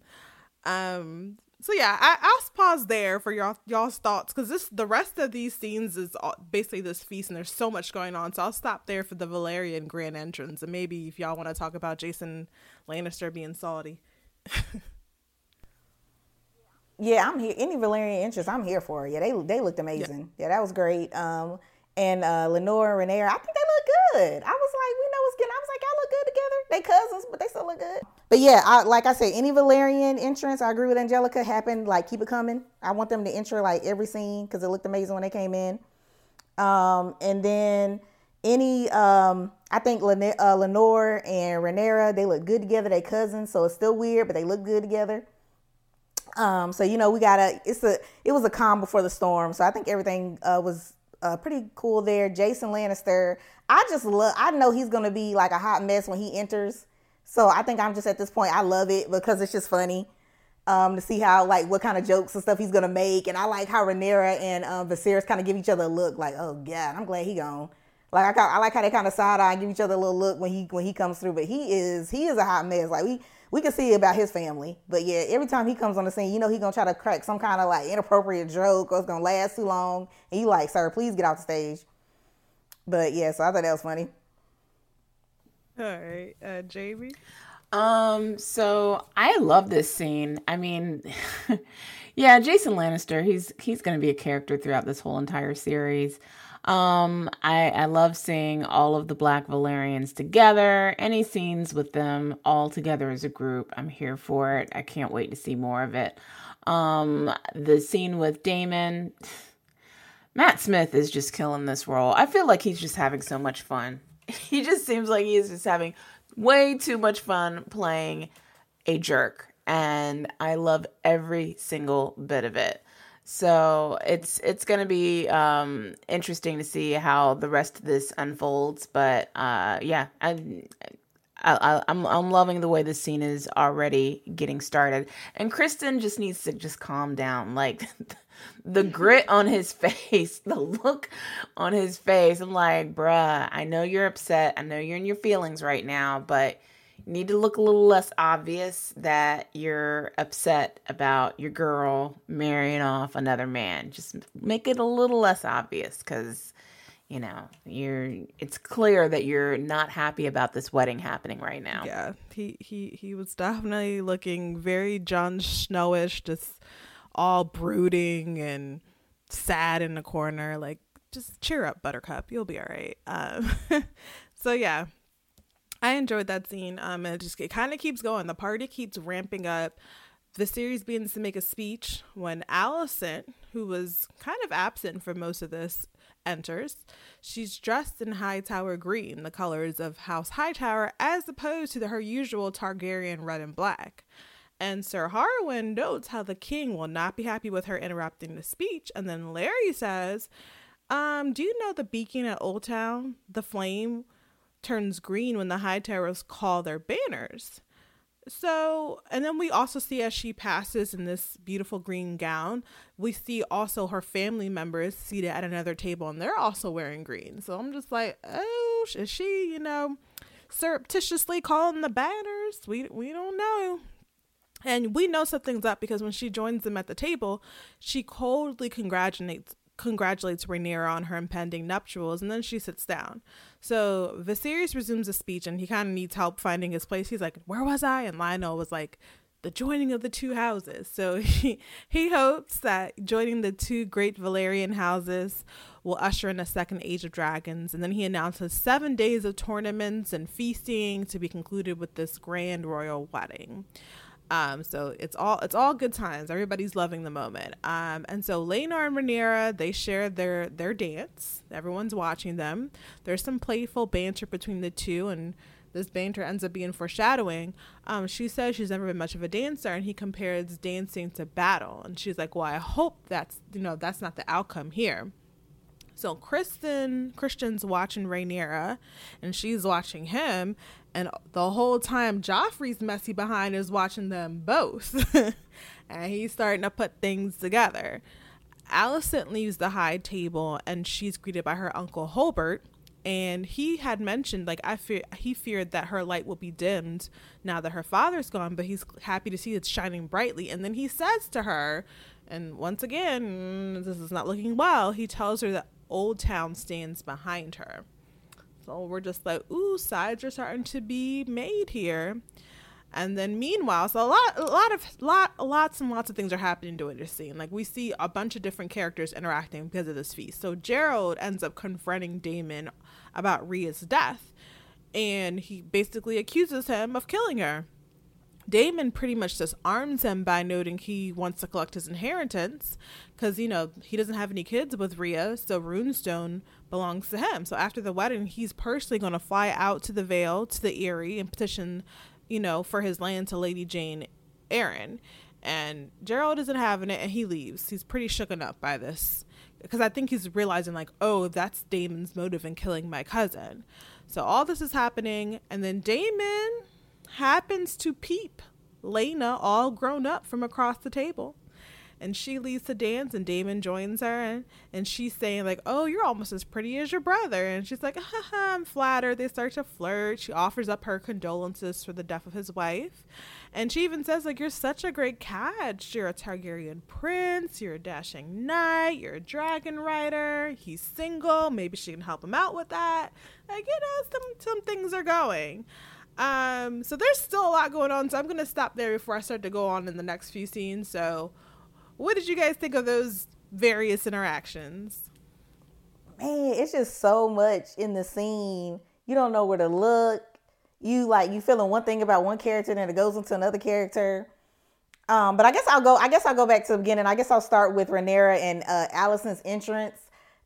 Um, so yeah, I, I'll pause there for y'all y'all's thoughts because this the rest of these scenes is basically this feast and there's so much going on. So I'll stop there for the Velaryon grand entrance and maybe if y'all want to talk about Jason Lannister being salty. yeah, I'm here. Any Velaryon interest, I'm here for. Yeah, they they looked amazing. Yeah, yeah that was great. Um, and uh, Laenor and I think they look good. I was like, we know what's getting. I was like, y'all look good together. They cousins, but they still look good. But yeah, I, like I said, any Velaryon entrance, I agree with Angelica. Happened like keep it coming. I want them to enter like every scene because it looked amazing when they came in. Um, and then any um I think Len- uh, Laenor and Rhaenyra they look good together. They cousins, so it's still weird, but they look good together. Um, so you know we gotta. It's a. It was a calm before the storm. So I think everything uh, was uh, pretty cool there. Jason Lannister. I just love. I know he's gonna be like a hot mess when he enters. So I think I'm just at this point. I love it because it's just funny um, to see how like what kind of jokes and stuff he's gonna make. And I like how Rhaenyra and um, Viserys kind of give each other a look like, oh god, I'm glad he gone. Like I, I like how they kind of side eye and give each other a little look when he when he comes through. But he is he is a hot mess. Like we we can see about his family. But yeah, every time he comes on the scene, you know he gonna try to crack some kind of like inappropriate joke or it's gonna last too long. And you like, sir, please get off the stage. But yeah, so I thought that was funny. All right, uh, Jamie. Um, so I love this scene. I mean, yeah, Jason Lannister, he's he's going to be a character throughout this whole entire series. Um, I, I love seeing all of the Black Velaryons together. Any scenes with them all together as a group, I'm here for it. I can't wait to see more of it. Um, the scene with Daemon, Matt Smith is just killing this role. I feel like he's just having so much fun. He just seems like he's just having way too much fun playing a jerk, and I love every single bit of it. So it's it's going to be um, interesting to see how the rest of this unfolds. But uh, yeah, I, I, I'm I'm loving the way the scene is already getting started, and Criston just needs to just calm down. Like the grit on his face, the look on his face. I'm like, bruh, I know you're upset. I know you're in your feelings right now, but you need to look a little less obvious that you're upset about your girl marrying off another man. Just make it a little less obvious because you know you're it's clear that you're not happy about this wedding happening right now yeah he he he was definitely looking very Jon Snowish just all brooding and sad in the corner like just cheer up buttercup you'll be all right um so yeah I enjoyed that scene. Um, and it just it kind of keeps going. The party keeps ramping up. Viserys begins to make a speech when Alicent, who was kind of absent for most of this, enters. She's dressed in Hightower green, the colors of House Hightower, as opposed to the, her usual Targaryen red and black. And Sir Harwin notes how the king will not be happy with her interrupting the speech. And then Larys says, um, Do you know the beacon at Oldtown? The flame turns green when the Hightowers call their banners. So, and then we also see as she passes in this beautiful green gown, we see also her family members seated at another table and they're also wearing green. So I'm just like, oh, is she, you know, surreptitiously calling the banners? We we don't know. And we know something's up because when she joins them at the table, she coldly congratulates congratulates Rhaenyra on her impending nuptials, and then she sits down. So Viserys resumes a speech, and he kind of needs help finding his place. He's like, "Where was I?" And Lionel was like, "The joining of the two houses." So he he hopes that joining the two great Valyrian houses will usher in a second age of dragons. And then he announces seven days of tournaments and feasting to be concluded with this grand royal wedding. Um, so it's all it's all good times. Everybody's loving the moment. Um, and so Laena and Rhaenyra they share their their dance. Everyone's watching them. There's some playful banter between the two, and this banter ends up being foreshadowing. Um, she says she's never been much of a dancer, and he compares dancing to battle. And she's like, "Well, I hope that's you know that's not the outcome here." So Criston, Criston's watching Rhaenyra, and she's watching him, and the whole time Joffrey's messy behind is watching them both, and he's starting to put things together. Alicent leaves the high table, and she's greeted by her uncle Hobert, and he had mentioned like I fear he feared that her light will be dimmed now that her father's gone, but he's happy to see it's shining brightly. And then he says to her, and once again, mm, this is not looking well. He tells her that Oldtown stands behind her. So we're just like, ooh, sides are starting to be made here. And then meanwhile, so a lot, a lot of, lot, lots and lots of things are happening during this scene. Like we see a bunch of different characters interacting because of this feast. So Gerold ends up confronting Daemon about Rhea's death, and he basically accuses him of killing her. Daemon pretty much just arms him by noting he wants to collect his inheritance because, you know, he doesn't have any kids with Rhea, so Runestone belongs to him. So after the wedding, he's personally going to fly out to the Vale, to the Eyrie, and petition, you know, for his land to Lady Jeyne Arryn. And Gerold isn't having it and he leaves. He's pretty shooken up by this because I think he's realizing, like, oh, that's Daemon's motive in killing my cousin. So all this is happening, and then Daemon happens to peep Laena all grown up from across the table and she leads the dance and Daemon joins her and, and she's saying like, "Oh, you're almost as pretty as your brother." And she's like, "Haha, I'm flattered." They start to flirt. She offers up her condolences for the death of his wife. And she even says like, "You're such a great catch. You're a Targaryen prince, you're a dashing knight, you're a dragon rider. He's single. Maybe she can help him out with that." Like, you know, some some things are going. Um, so there's still a lot going on, so I'm gonna stop there before I start to go on in the next few scenes. So what did you guys think of those various interactions? Man, it's just so much in the scene. You don't know where to look. You like you feeling one thing about one character, and then it goes into another character. Um, but I guess I'll go. I guess I'll go back to the beginning. I guess I'll start with Rhaenyra and uh, Alicent's entrance.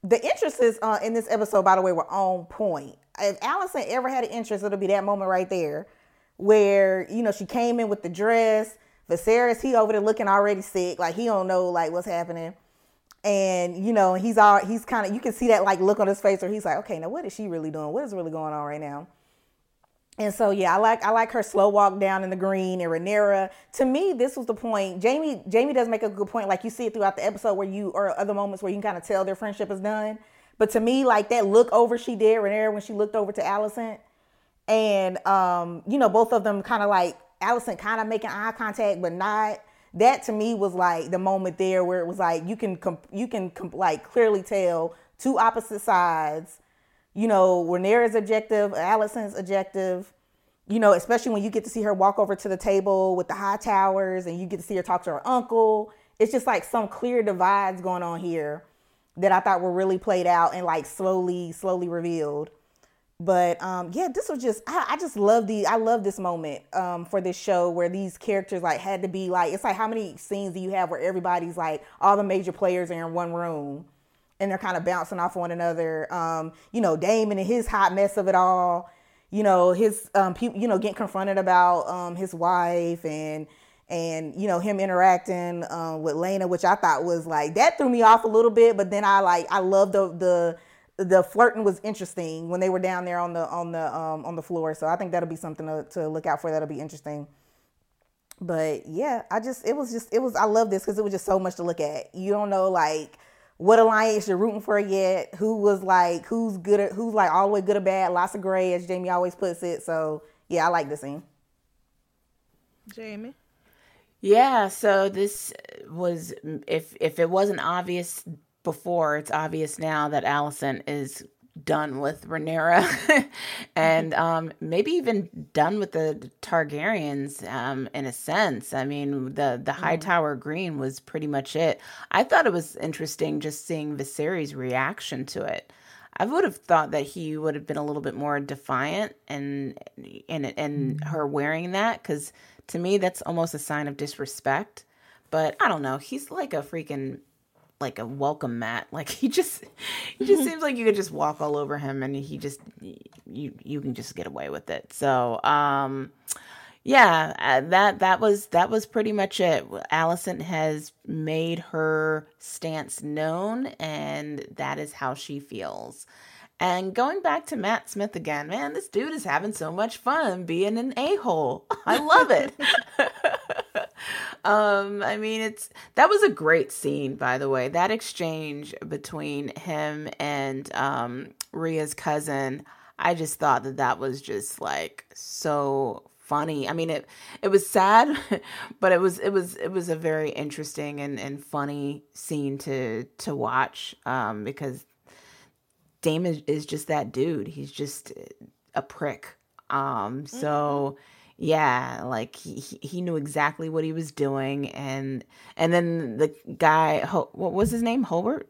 The entrances uh, in this episode, by the way, were on point. If Alicent ever had an interest, it'll be that moment right there, where you know she came in with the dress Viserys, he over there looking already sick, like he don't know like what's happening. And you know, he's all he's kind of you can see that like look on his face where he's like, okay, now what is she really doing? What is really going on right now? And so yeah, I like I like her slow walk down in the green and Rhaenyra. To me, this was the point. Jamie Jamie does make a good point. Like you see it throughout the episode where you or other moments where you can kind of tell their friendship is done. But to me, like that look over she did Rhaenyra when she looked over to Alicent, and um, you know, both of them kind of like Alicent kind of making eye contact, but not. That to me was like the moment there where it was like you can comp- you can comp- like clearly tell two opposite sides. You know, Rhaenyra's objective, Alicent's objective. You know, especially when you get to see her walk over to the table with the Hightowers, and you get to see her talk to her uncle. It's just like some clear divides going on here that I thought were really played out and like slowly, slowly revealed. But um yeah this was just I, I, just love the i love this moment um for this show where these characters like had to be like it's like how many scenes do you have where everybody's like all the major players are in one room and they're kind of bouncing off one another? Um you know Daemon and his hot mess of it all you know his um people you know getting confronted about um his wife and and you know him interacting uh, with Laena, which I thought was like that threw me off a little bit. But then I like I love the the the flirting was interesting when they were down there on the on the um, on the floor. So I think that'll be something to, to look out for. That'll be interesting. But yeah, I just it was just it was I love this because it was just so much to look at. You don't know like what alliance you're rooting for yet. Who was like who's good at who's like all the way good or bad. Lots of gray as Jamie always puts it. So yeah, I like this scene. Jaime. Yeah, so this was if if it wasn't obvious before, it's obvious now that Alicent is done with Rhaenyra and um, maybe even done with the Targaryens um, in a sense. I mean, the the Hightower Green was pretty much it. I thought it was interesting just seeing Viserys' reaction to it. I would have thought that he would have been a little bit more defiant and and and her wearing that because to me, that's almost a sign of disrespect. But I don't know. He's like a freaking like a welcome mat. Like he just he just seems like you could just walk all over him and he just you you can just get away with it. So um yeah, uh, that that was that was pretty much it. Alicent has made her stance known and that is how she feels. And going back to Matt Smith again, man, this dude is having so much fun being an a hole. I love it. um, I mean, it's that was a great scene, by the way. That exchange between him and um, Rhea's cousin, I just thought that that was just like so funny. I mean, it it was sad, but it was it was it was a very interesting and, and funny scene to to watch um, because Daemon is just that dude. He's just a prick. Um, so mm-hmm. yeah, like he he knew exactly what he was doing, and and then the guy, what was his name? Hobart?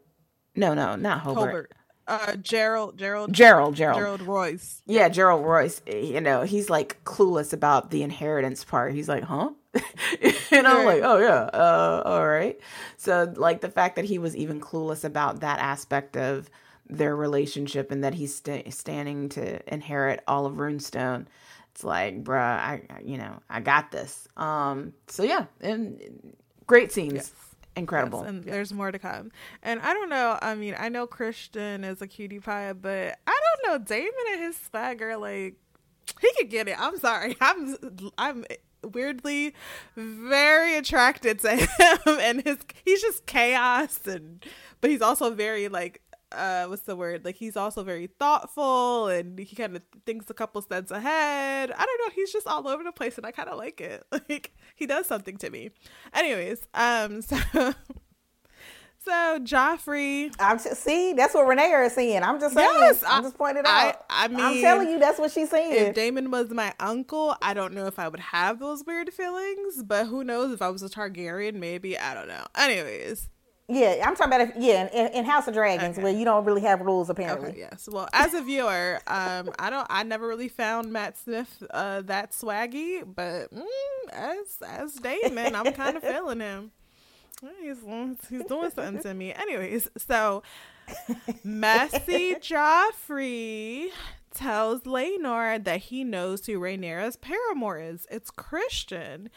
No, no, not Hobart. Hobart. Uh, Gerold, Gerold, Gerold, Gerold, Gerold Royce. Yeah, Gerold Royce. You know, he's like clueless about the inheritance part. He's like, huh? and I'm like, oh yeah, uh, all right. So like the fact that he was even clueless about that aspect of their relationship and that he's st- standing to inherit all of Runestone. It's like, bruh, I, you know, I got this. Um, so yeah, and great scenes. Yes. Incredible. Yes, and yeah. there's more to come. And I don't know. I mean, I know Criston is a cutie pie, but I don't know. Daemon and his swagger, like, he could get it. I'm sorry. I'm, I'm weirdly very attracted to him and his he's just chaos and but he's also very like uh what's the word like he's also very thoughtful and he kind of thinks a couple steps ahead i don't know he's just all over the place and i kind of like it like he does something to me anyways um so so Joffrey, I'm just, see that's what Renee is saying. I'm just saying. Yes, I'm just pointing out. I, I mean, I'm telling you that's what she's saying. If Daemon was my uncle, I don't know if I would have those weird feelings, but who knows if I was a Targaryen, maybe I don't know. Anyways, yeah, I'm talking about if, yeah, in, in House of Dragons okay. where you don't really have rules apparently. Okay, yes. Well, as a viewer, um, I don't, I never really found Matt Smith uh, that swaggy, but mm, as as Daemon, I'm kind of feeling him. He's he's doing something to me. Anyways, so messy Joffrey tells Laenor that he knows who Rhaenyra's paramour is. It's Criston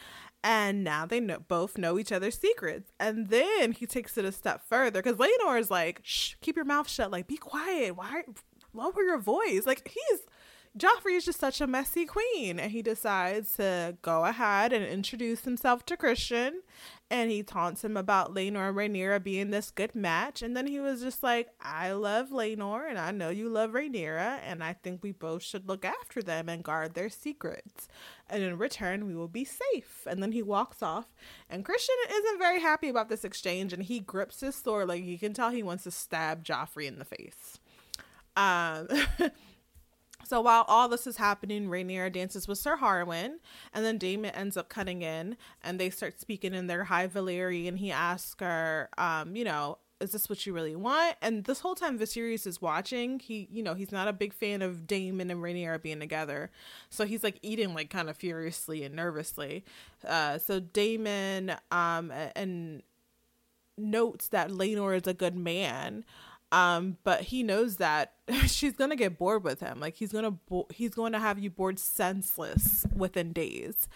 and now they know, both know each other's secrets. And then he takes it a step further because Laenor is like, "Shh, keep your mouth shut. Like, be quiet. Why lower your voice?" Like he's Joffrey is just such a messy queen, and he decides to go ahead and introduce himself to Criston, and he taunts him about Laenor and Rhaenyra being this good match, and then he was just like, "I love Laenor, and I know you love Rhaenyra, and I think we both should look after them and guard their secrets, and in return, we will be safe." And then he walks off, and Criston isn't very happy about this exchange, and he grips his sword like you can tell he wants to stab Joffrey in the face. Um. So while all this is happening, Rhaenyra dances with Sir Harwin, and then Daemon ends up cutting in, and they start speaking in their High Valyrian. And he asks her, um, you know, is this what you really want? And this whole time Viserys is watching, he, you know, he's not a big fan of Daemon and Rhaenyra being together. So he's like eating like kind of furiously and nervously. Uh, so Daemon um and notes that Laenor is a good man um but he knows that she's gonna get bored with him. Like he's gonna bo- he's going to have you bored senseless within days.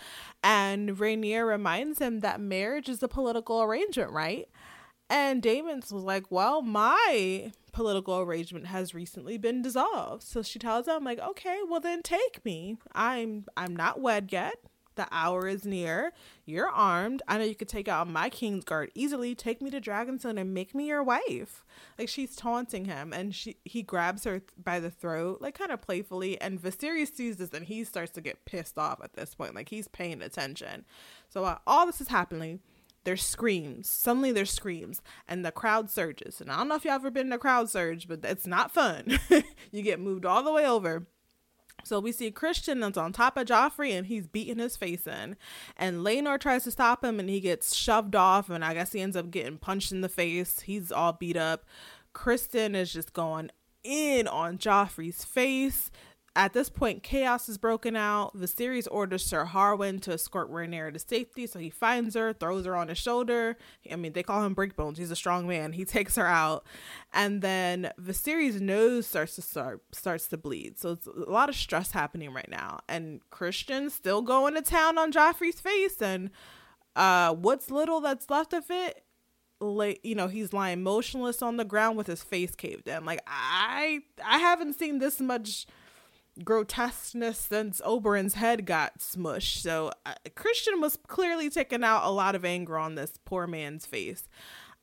And Rhaenyra reminds him that marriage is a political arrangement right? And Daemon's was like well my political arrangement has recently been dissolved. So she tells him like okay well then take me. I'm i'm not wed yet the hour is near. You're armed. I know you could take out my king's guard easily. Take me to Dragonstone and make me your wife. Like she's taunting him, and she he grabs her by the throat, like kind of playfully. And Viserys sees this, and he starts to get pissed off at this point. Like he's paying attention. So while all this is happening, there's screams. Suddenly there's screams, and the crowd surges. And I don't know if y'all ever been in a crowd surge, but it's not fun. you get moved all the way over so we see Criston that's on top of Joffrey and he's beating his face in. And Laenor tries to stop him and he gets shoved off and I guess he ends up getting punched in the face. He's all beat up. Criston is just going in on Joffrey's face. At this point, chaos is broken out. Viserys orders Sir Harwin to escort Rhaenyra to safety, so he finds her, throws her on his shoulder. I mean, they call him Breakbones. He's a strong man. He takes her out, and then Viserys' nose starts to start starts to bleed. So it's a lot of stress happening right now, and Criston's still going to town on Joffrey's face, and uh, what's little that's left of it like you know he's lying motionless on the ground with his face caved in like i i haven't seen this much grotesqueness since Oberyn's head got smushed. So uh, Criston was clearly taking out a lot of anger on this poor man's face.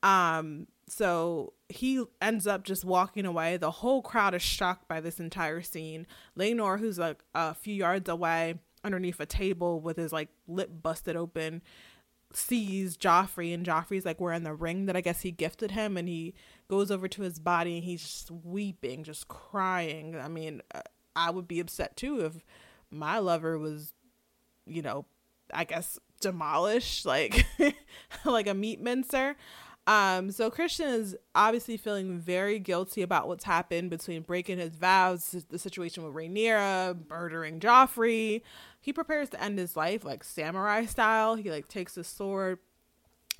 Um, so he ends up just walking away. The whole crowd is shocked by this entire scene. Laenor, who's like a few yards away underneath a table with his like lip busted open, sees Joffrey and Joffrey's like wearing the ring that I guess he gifted him and he goes over to his body and he's just weeping, just crying. I mean, uh, I would be upset too if my lover was, you know, I guess demolished like like a meat mincer. Um, so Criston is obviously feeling very guilty about what's happened between breaking his vows, the situation with Rhaenyra, murdering Joffrey. He prepares to end his life like samurai style. He like takes his sword,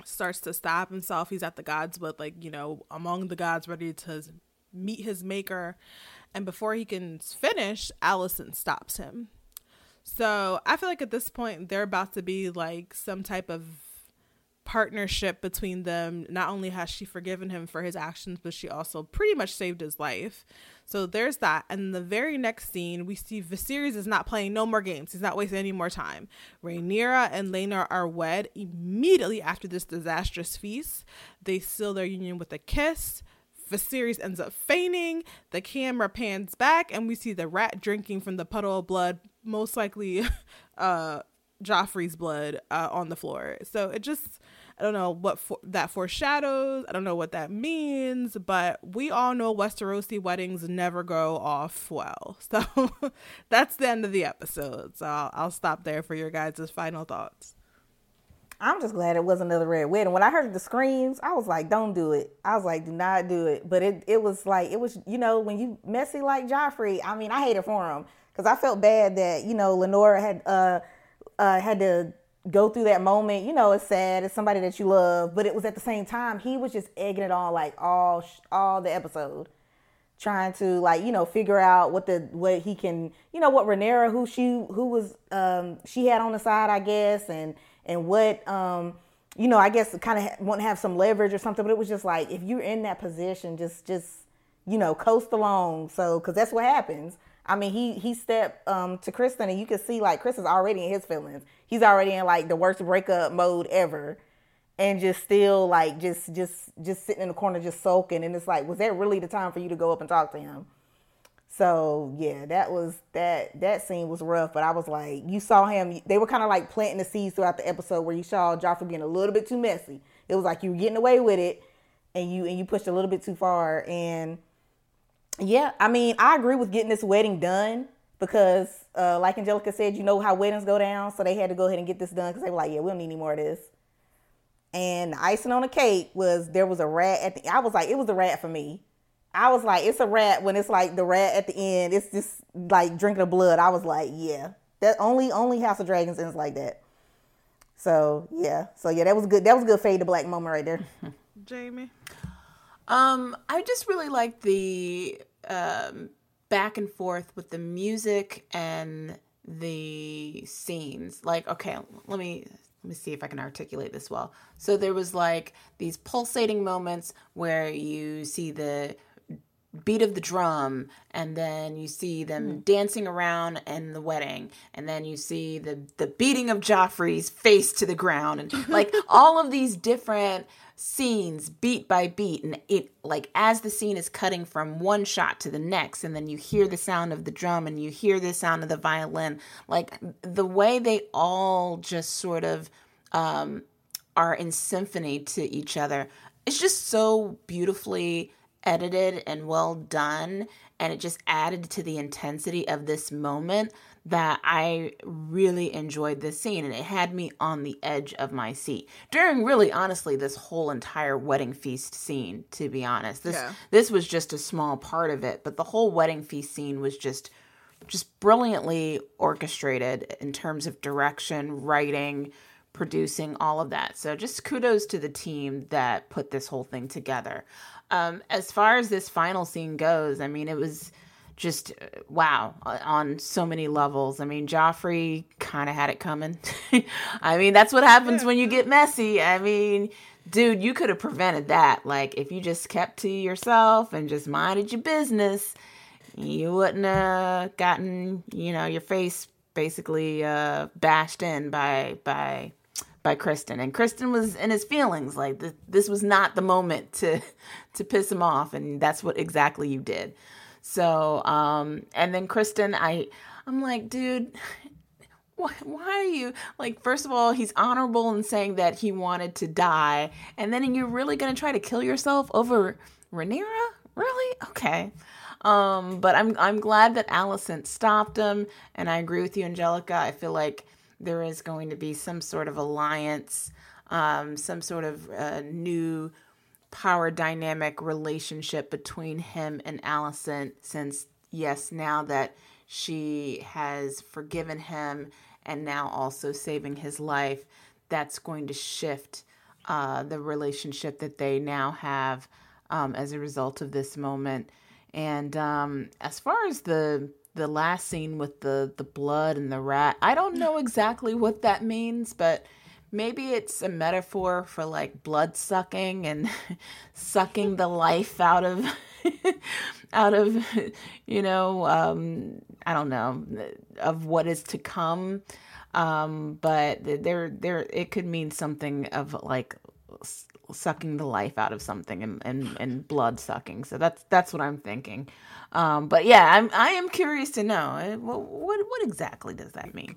starts to stab himself. He's at the gods, but like you know, among the gods, ready to meet his maker. And before he can finish, Alicent stops him. So I feel like at this point, they're about to be like some type of partnership between them. Not only has she forgiven him for his actions, but she also pretty much saved his life. So there's that. And the very next scene, we see Viserys is not playing no more games. He's not wasting any more time. Rhaenyra and Laenor are wed immediately after this disastrous feast. They seal their union with a kiss. Viserys ends up fainting. The camera pans back, and we see the rat drinking from the puddle of blood, most likely uh, Joffrey's blood, uh, on the floor. So it just, I don't know what for- that foreshadows. I don't know what that means, but we all know Westerosi weddings never go off well. So that's the end of the episode. So I'll, I'll stop there for your guys' final thoughts. I'm just glad it was another red wedding. When I heard the screams, I was like, "Don't do it." I was like, "Do not do it." But it it was like it was you know when you messy like Joffrey. I mean, I hate it for him because I felt bad that you know Lenora had uh uh had to go through that moment. You know, it's sad. It's somebody that you love, but it was at the same time he was just egging it on like all all the episode trying to like you know figure out what the what he can you know what Rhaenyra who she who was um she had on the side I guess and and what um you know i guess kind of want to have some leverage or something but it was just like if you're in that position just just you know coast along. So because that's what happens. I mean he he stepped um to Criston and you can see like chris is already in his feelings. He's already in like the worst breakup mode ever and just still like just just just sitting in the corner just sulking. And it's like was that really the time for you to go up and talk to him so yeah, that was that that scene was rough, but I was like, you saw him. They were kind of like planting the seeds throughout the episode where you saw Joffrey being a little bit too messy. It was like you were getting away with it, and you and you pushed a little bit too far. And yeah, I mean, I agree with getting this wedding done because, uh, like Angelica said, you know how weddings go down, so they had to go ahead and get this done because they were like, yeah, we don't need any more of this. And the icing on the cake was there was a rat at the. I was like, it was a rat for me I was like, it's a rat when it's like the rat at the end. It's just like drinking the blood. I was like, yeah, that only only House of Dragons ends like that. So yeah, so yeah, that was good. That was a good fade to black moment right there. Jamie, um, I just really like the um back and forth with the music and the scenes. Like, okay, let me let me see if I can articulate this well. So there was like these pulsating moments where you see the beat of the drum and then you see them mm. dancing around in the wedding and then you see the the beating of Joffrey's face to the ground and like all of these different scenes beat by beat and it like as the scene is cutting from one shot to the next and then you hear the sound of the drum and you hear the sound of the violin like the way they all just sort of um are in symphony to each other it's just so beautifully edited and well done and it just added to the intensity of this moment that I really enjoyed this scene and it had me on the edge of my seat during really honestly this whole entire wedding feast scene to be honest this yeah. this was just a small part of it but the whole wedding feast scene was just just brilliantly orchestrated in terms of direction, writing, producing, all of that. So just kudos to the team that put this whole thing together. Um, as far as this final scene goes, I mean, it was just uh, wow on so many levels. I mean, Joffrey kind of had it coming. I mean, that's what happens when you get messy. I mean, dude, you could have prevented that. Like, if you just kept to yourself and just minded your business, you wouldn't have gotten, you know, your face basically uh, bashed in by by by Criston, And Criston was in his feelings. Like th- this was not the moment to to piss him off, and that's what exactly you did. So, um, and then Criston, I I'm like, dude. Why, are you like first of all he's honorable in saying that he wanted to die and then you're really to try to kill yourself over Rhaenyra really okay um, but I'm I'm glad that Alicent stopped him, and I agree with you, Angelica. I feel like there is going to be some sort of alliance, um, some sort of uh, new power dynamic relationship between him and Alicent, Since yes, now that she has forgiven him and now also saving his life, that's going to shift uh, the relationship that they now have um, as a result of this moment. And um, as far as the the last scene with the the blood and the rat, I don't know exactly what that means, but maybe it's a metaphor for like blood sucking and sucking the life out of out of you know um, I don't know of what is to come. Um, but there there it could mean something of like sucking the life out of something and, and, and blood sucking. So that's that's what I'm thinking. Um, but yeah, I'm I am curious to know eh, what, what what exactly does that mean.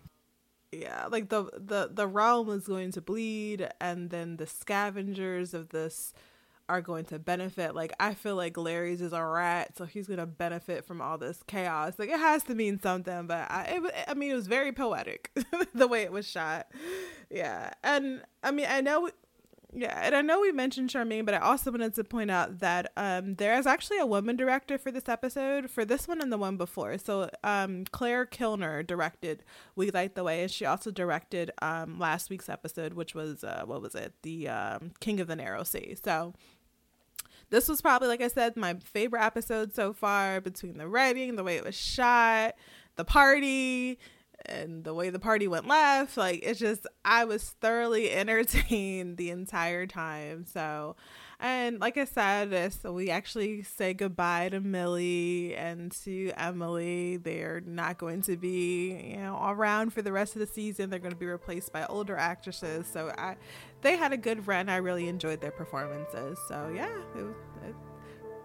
Yeah, like the the the realm is going to bleed, and then the scavengers of this are going to benefit. Like I feel like Larys is a rat, so he's gonna benefit from all this chaos. Like it has to mean something, but I, it, I mean, it was very poetic the way it was shot. Yeah, and I mean, I know yeah, and I know we mentioned Charmaine, but I also wanted to point out that um, there is actually a woman director for this episode, for this one and the one before. So um, Clare Kilner directed "We Light the Way," and she also directed um, last week's episode, which was uh, what was it, the um, King of the Narrow Sea. So this was probably, like I said, my favorite episode so far. Between the writing, the way it was shot, the party, and the way the party went left like it's just i was thoroughly entertained the entire time. So and like i said so we actually say goodbye to millie and to emily. They're not going to be you know around for the rest of the season. They're going to be replaced by older actresses. So i they had a good run. I really enjoyed their performances. So yeah it was it,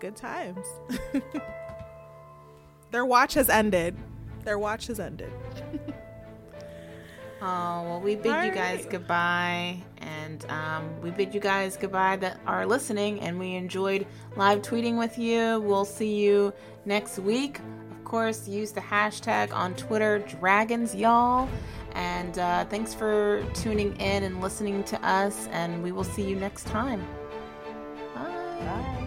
good times. Their watch has ended their watch has ended. oh well, we bid All you guys right. goodbye, and um, we bid you guys goodbye that are listening, and we enjoyed live tweeting with you. We'll see you next week. Of course, use the hashtag on Twitter, Dragons Y'all. And uh, thanks for tuning in and listening to us, and we will see you next time. Bye. Bye.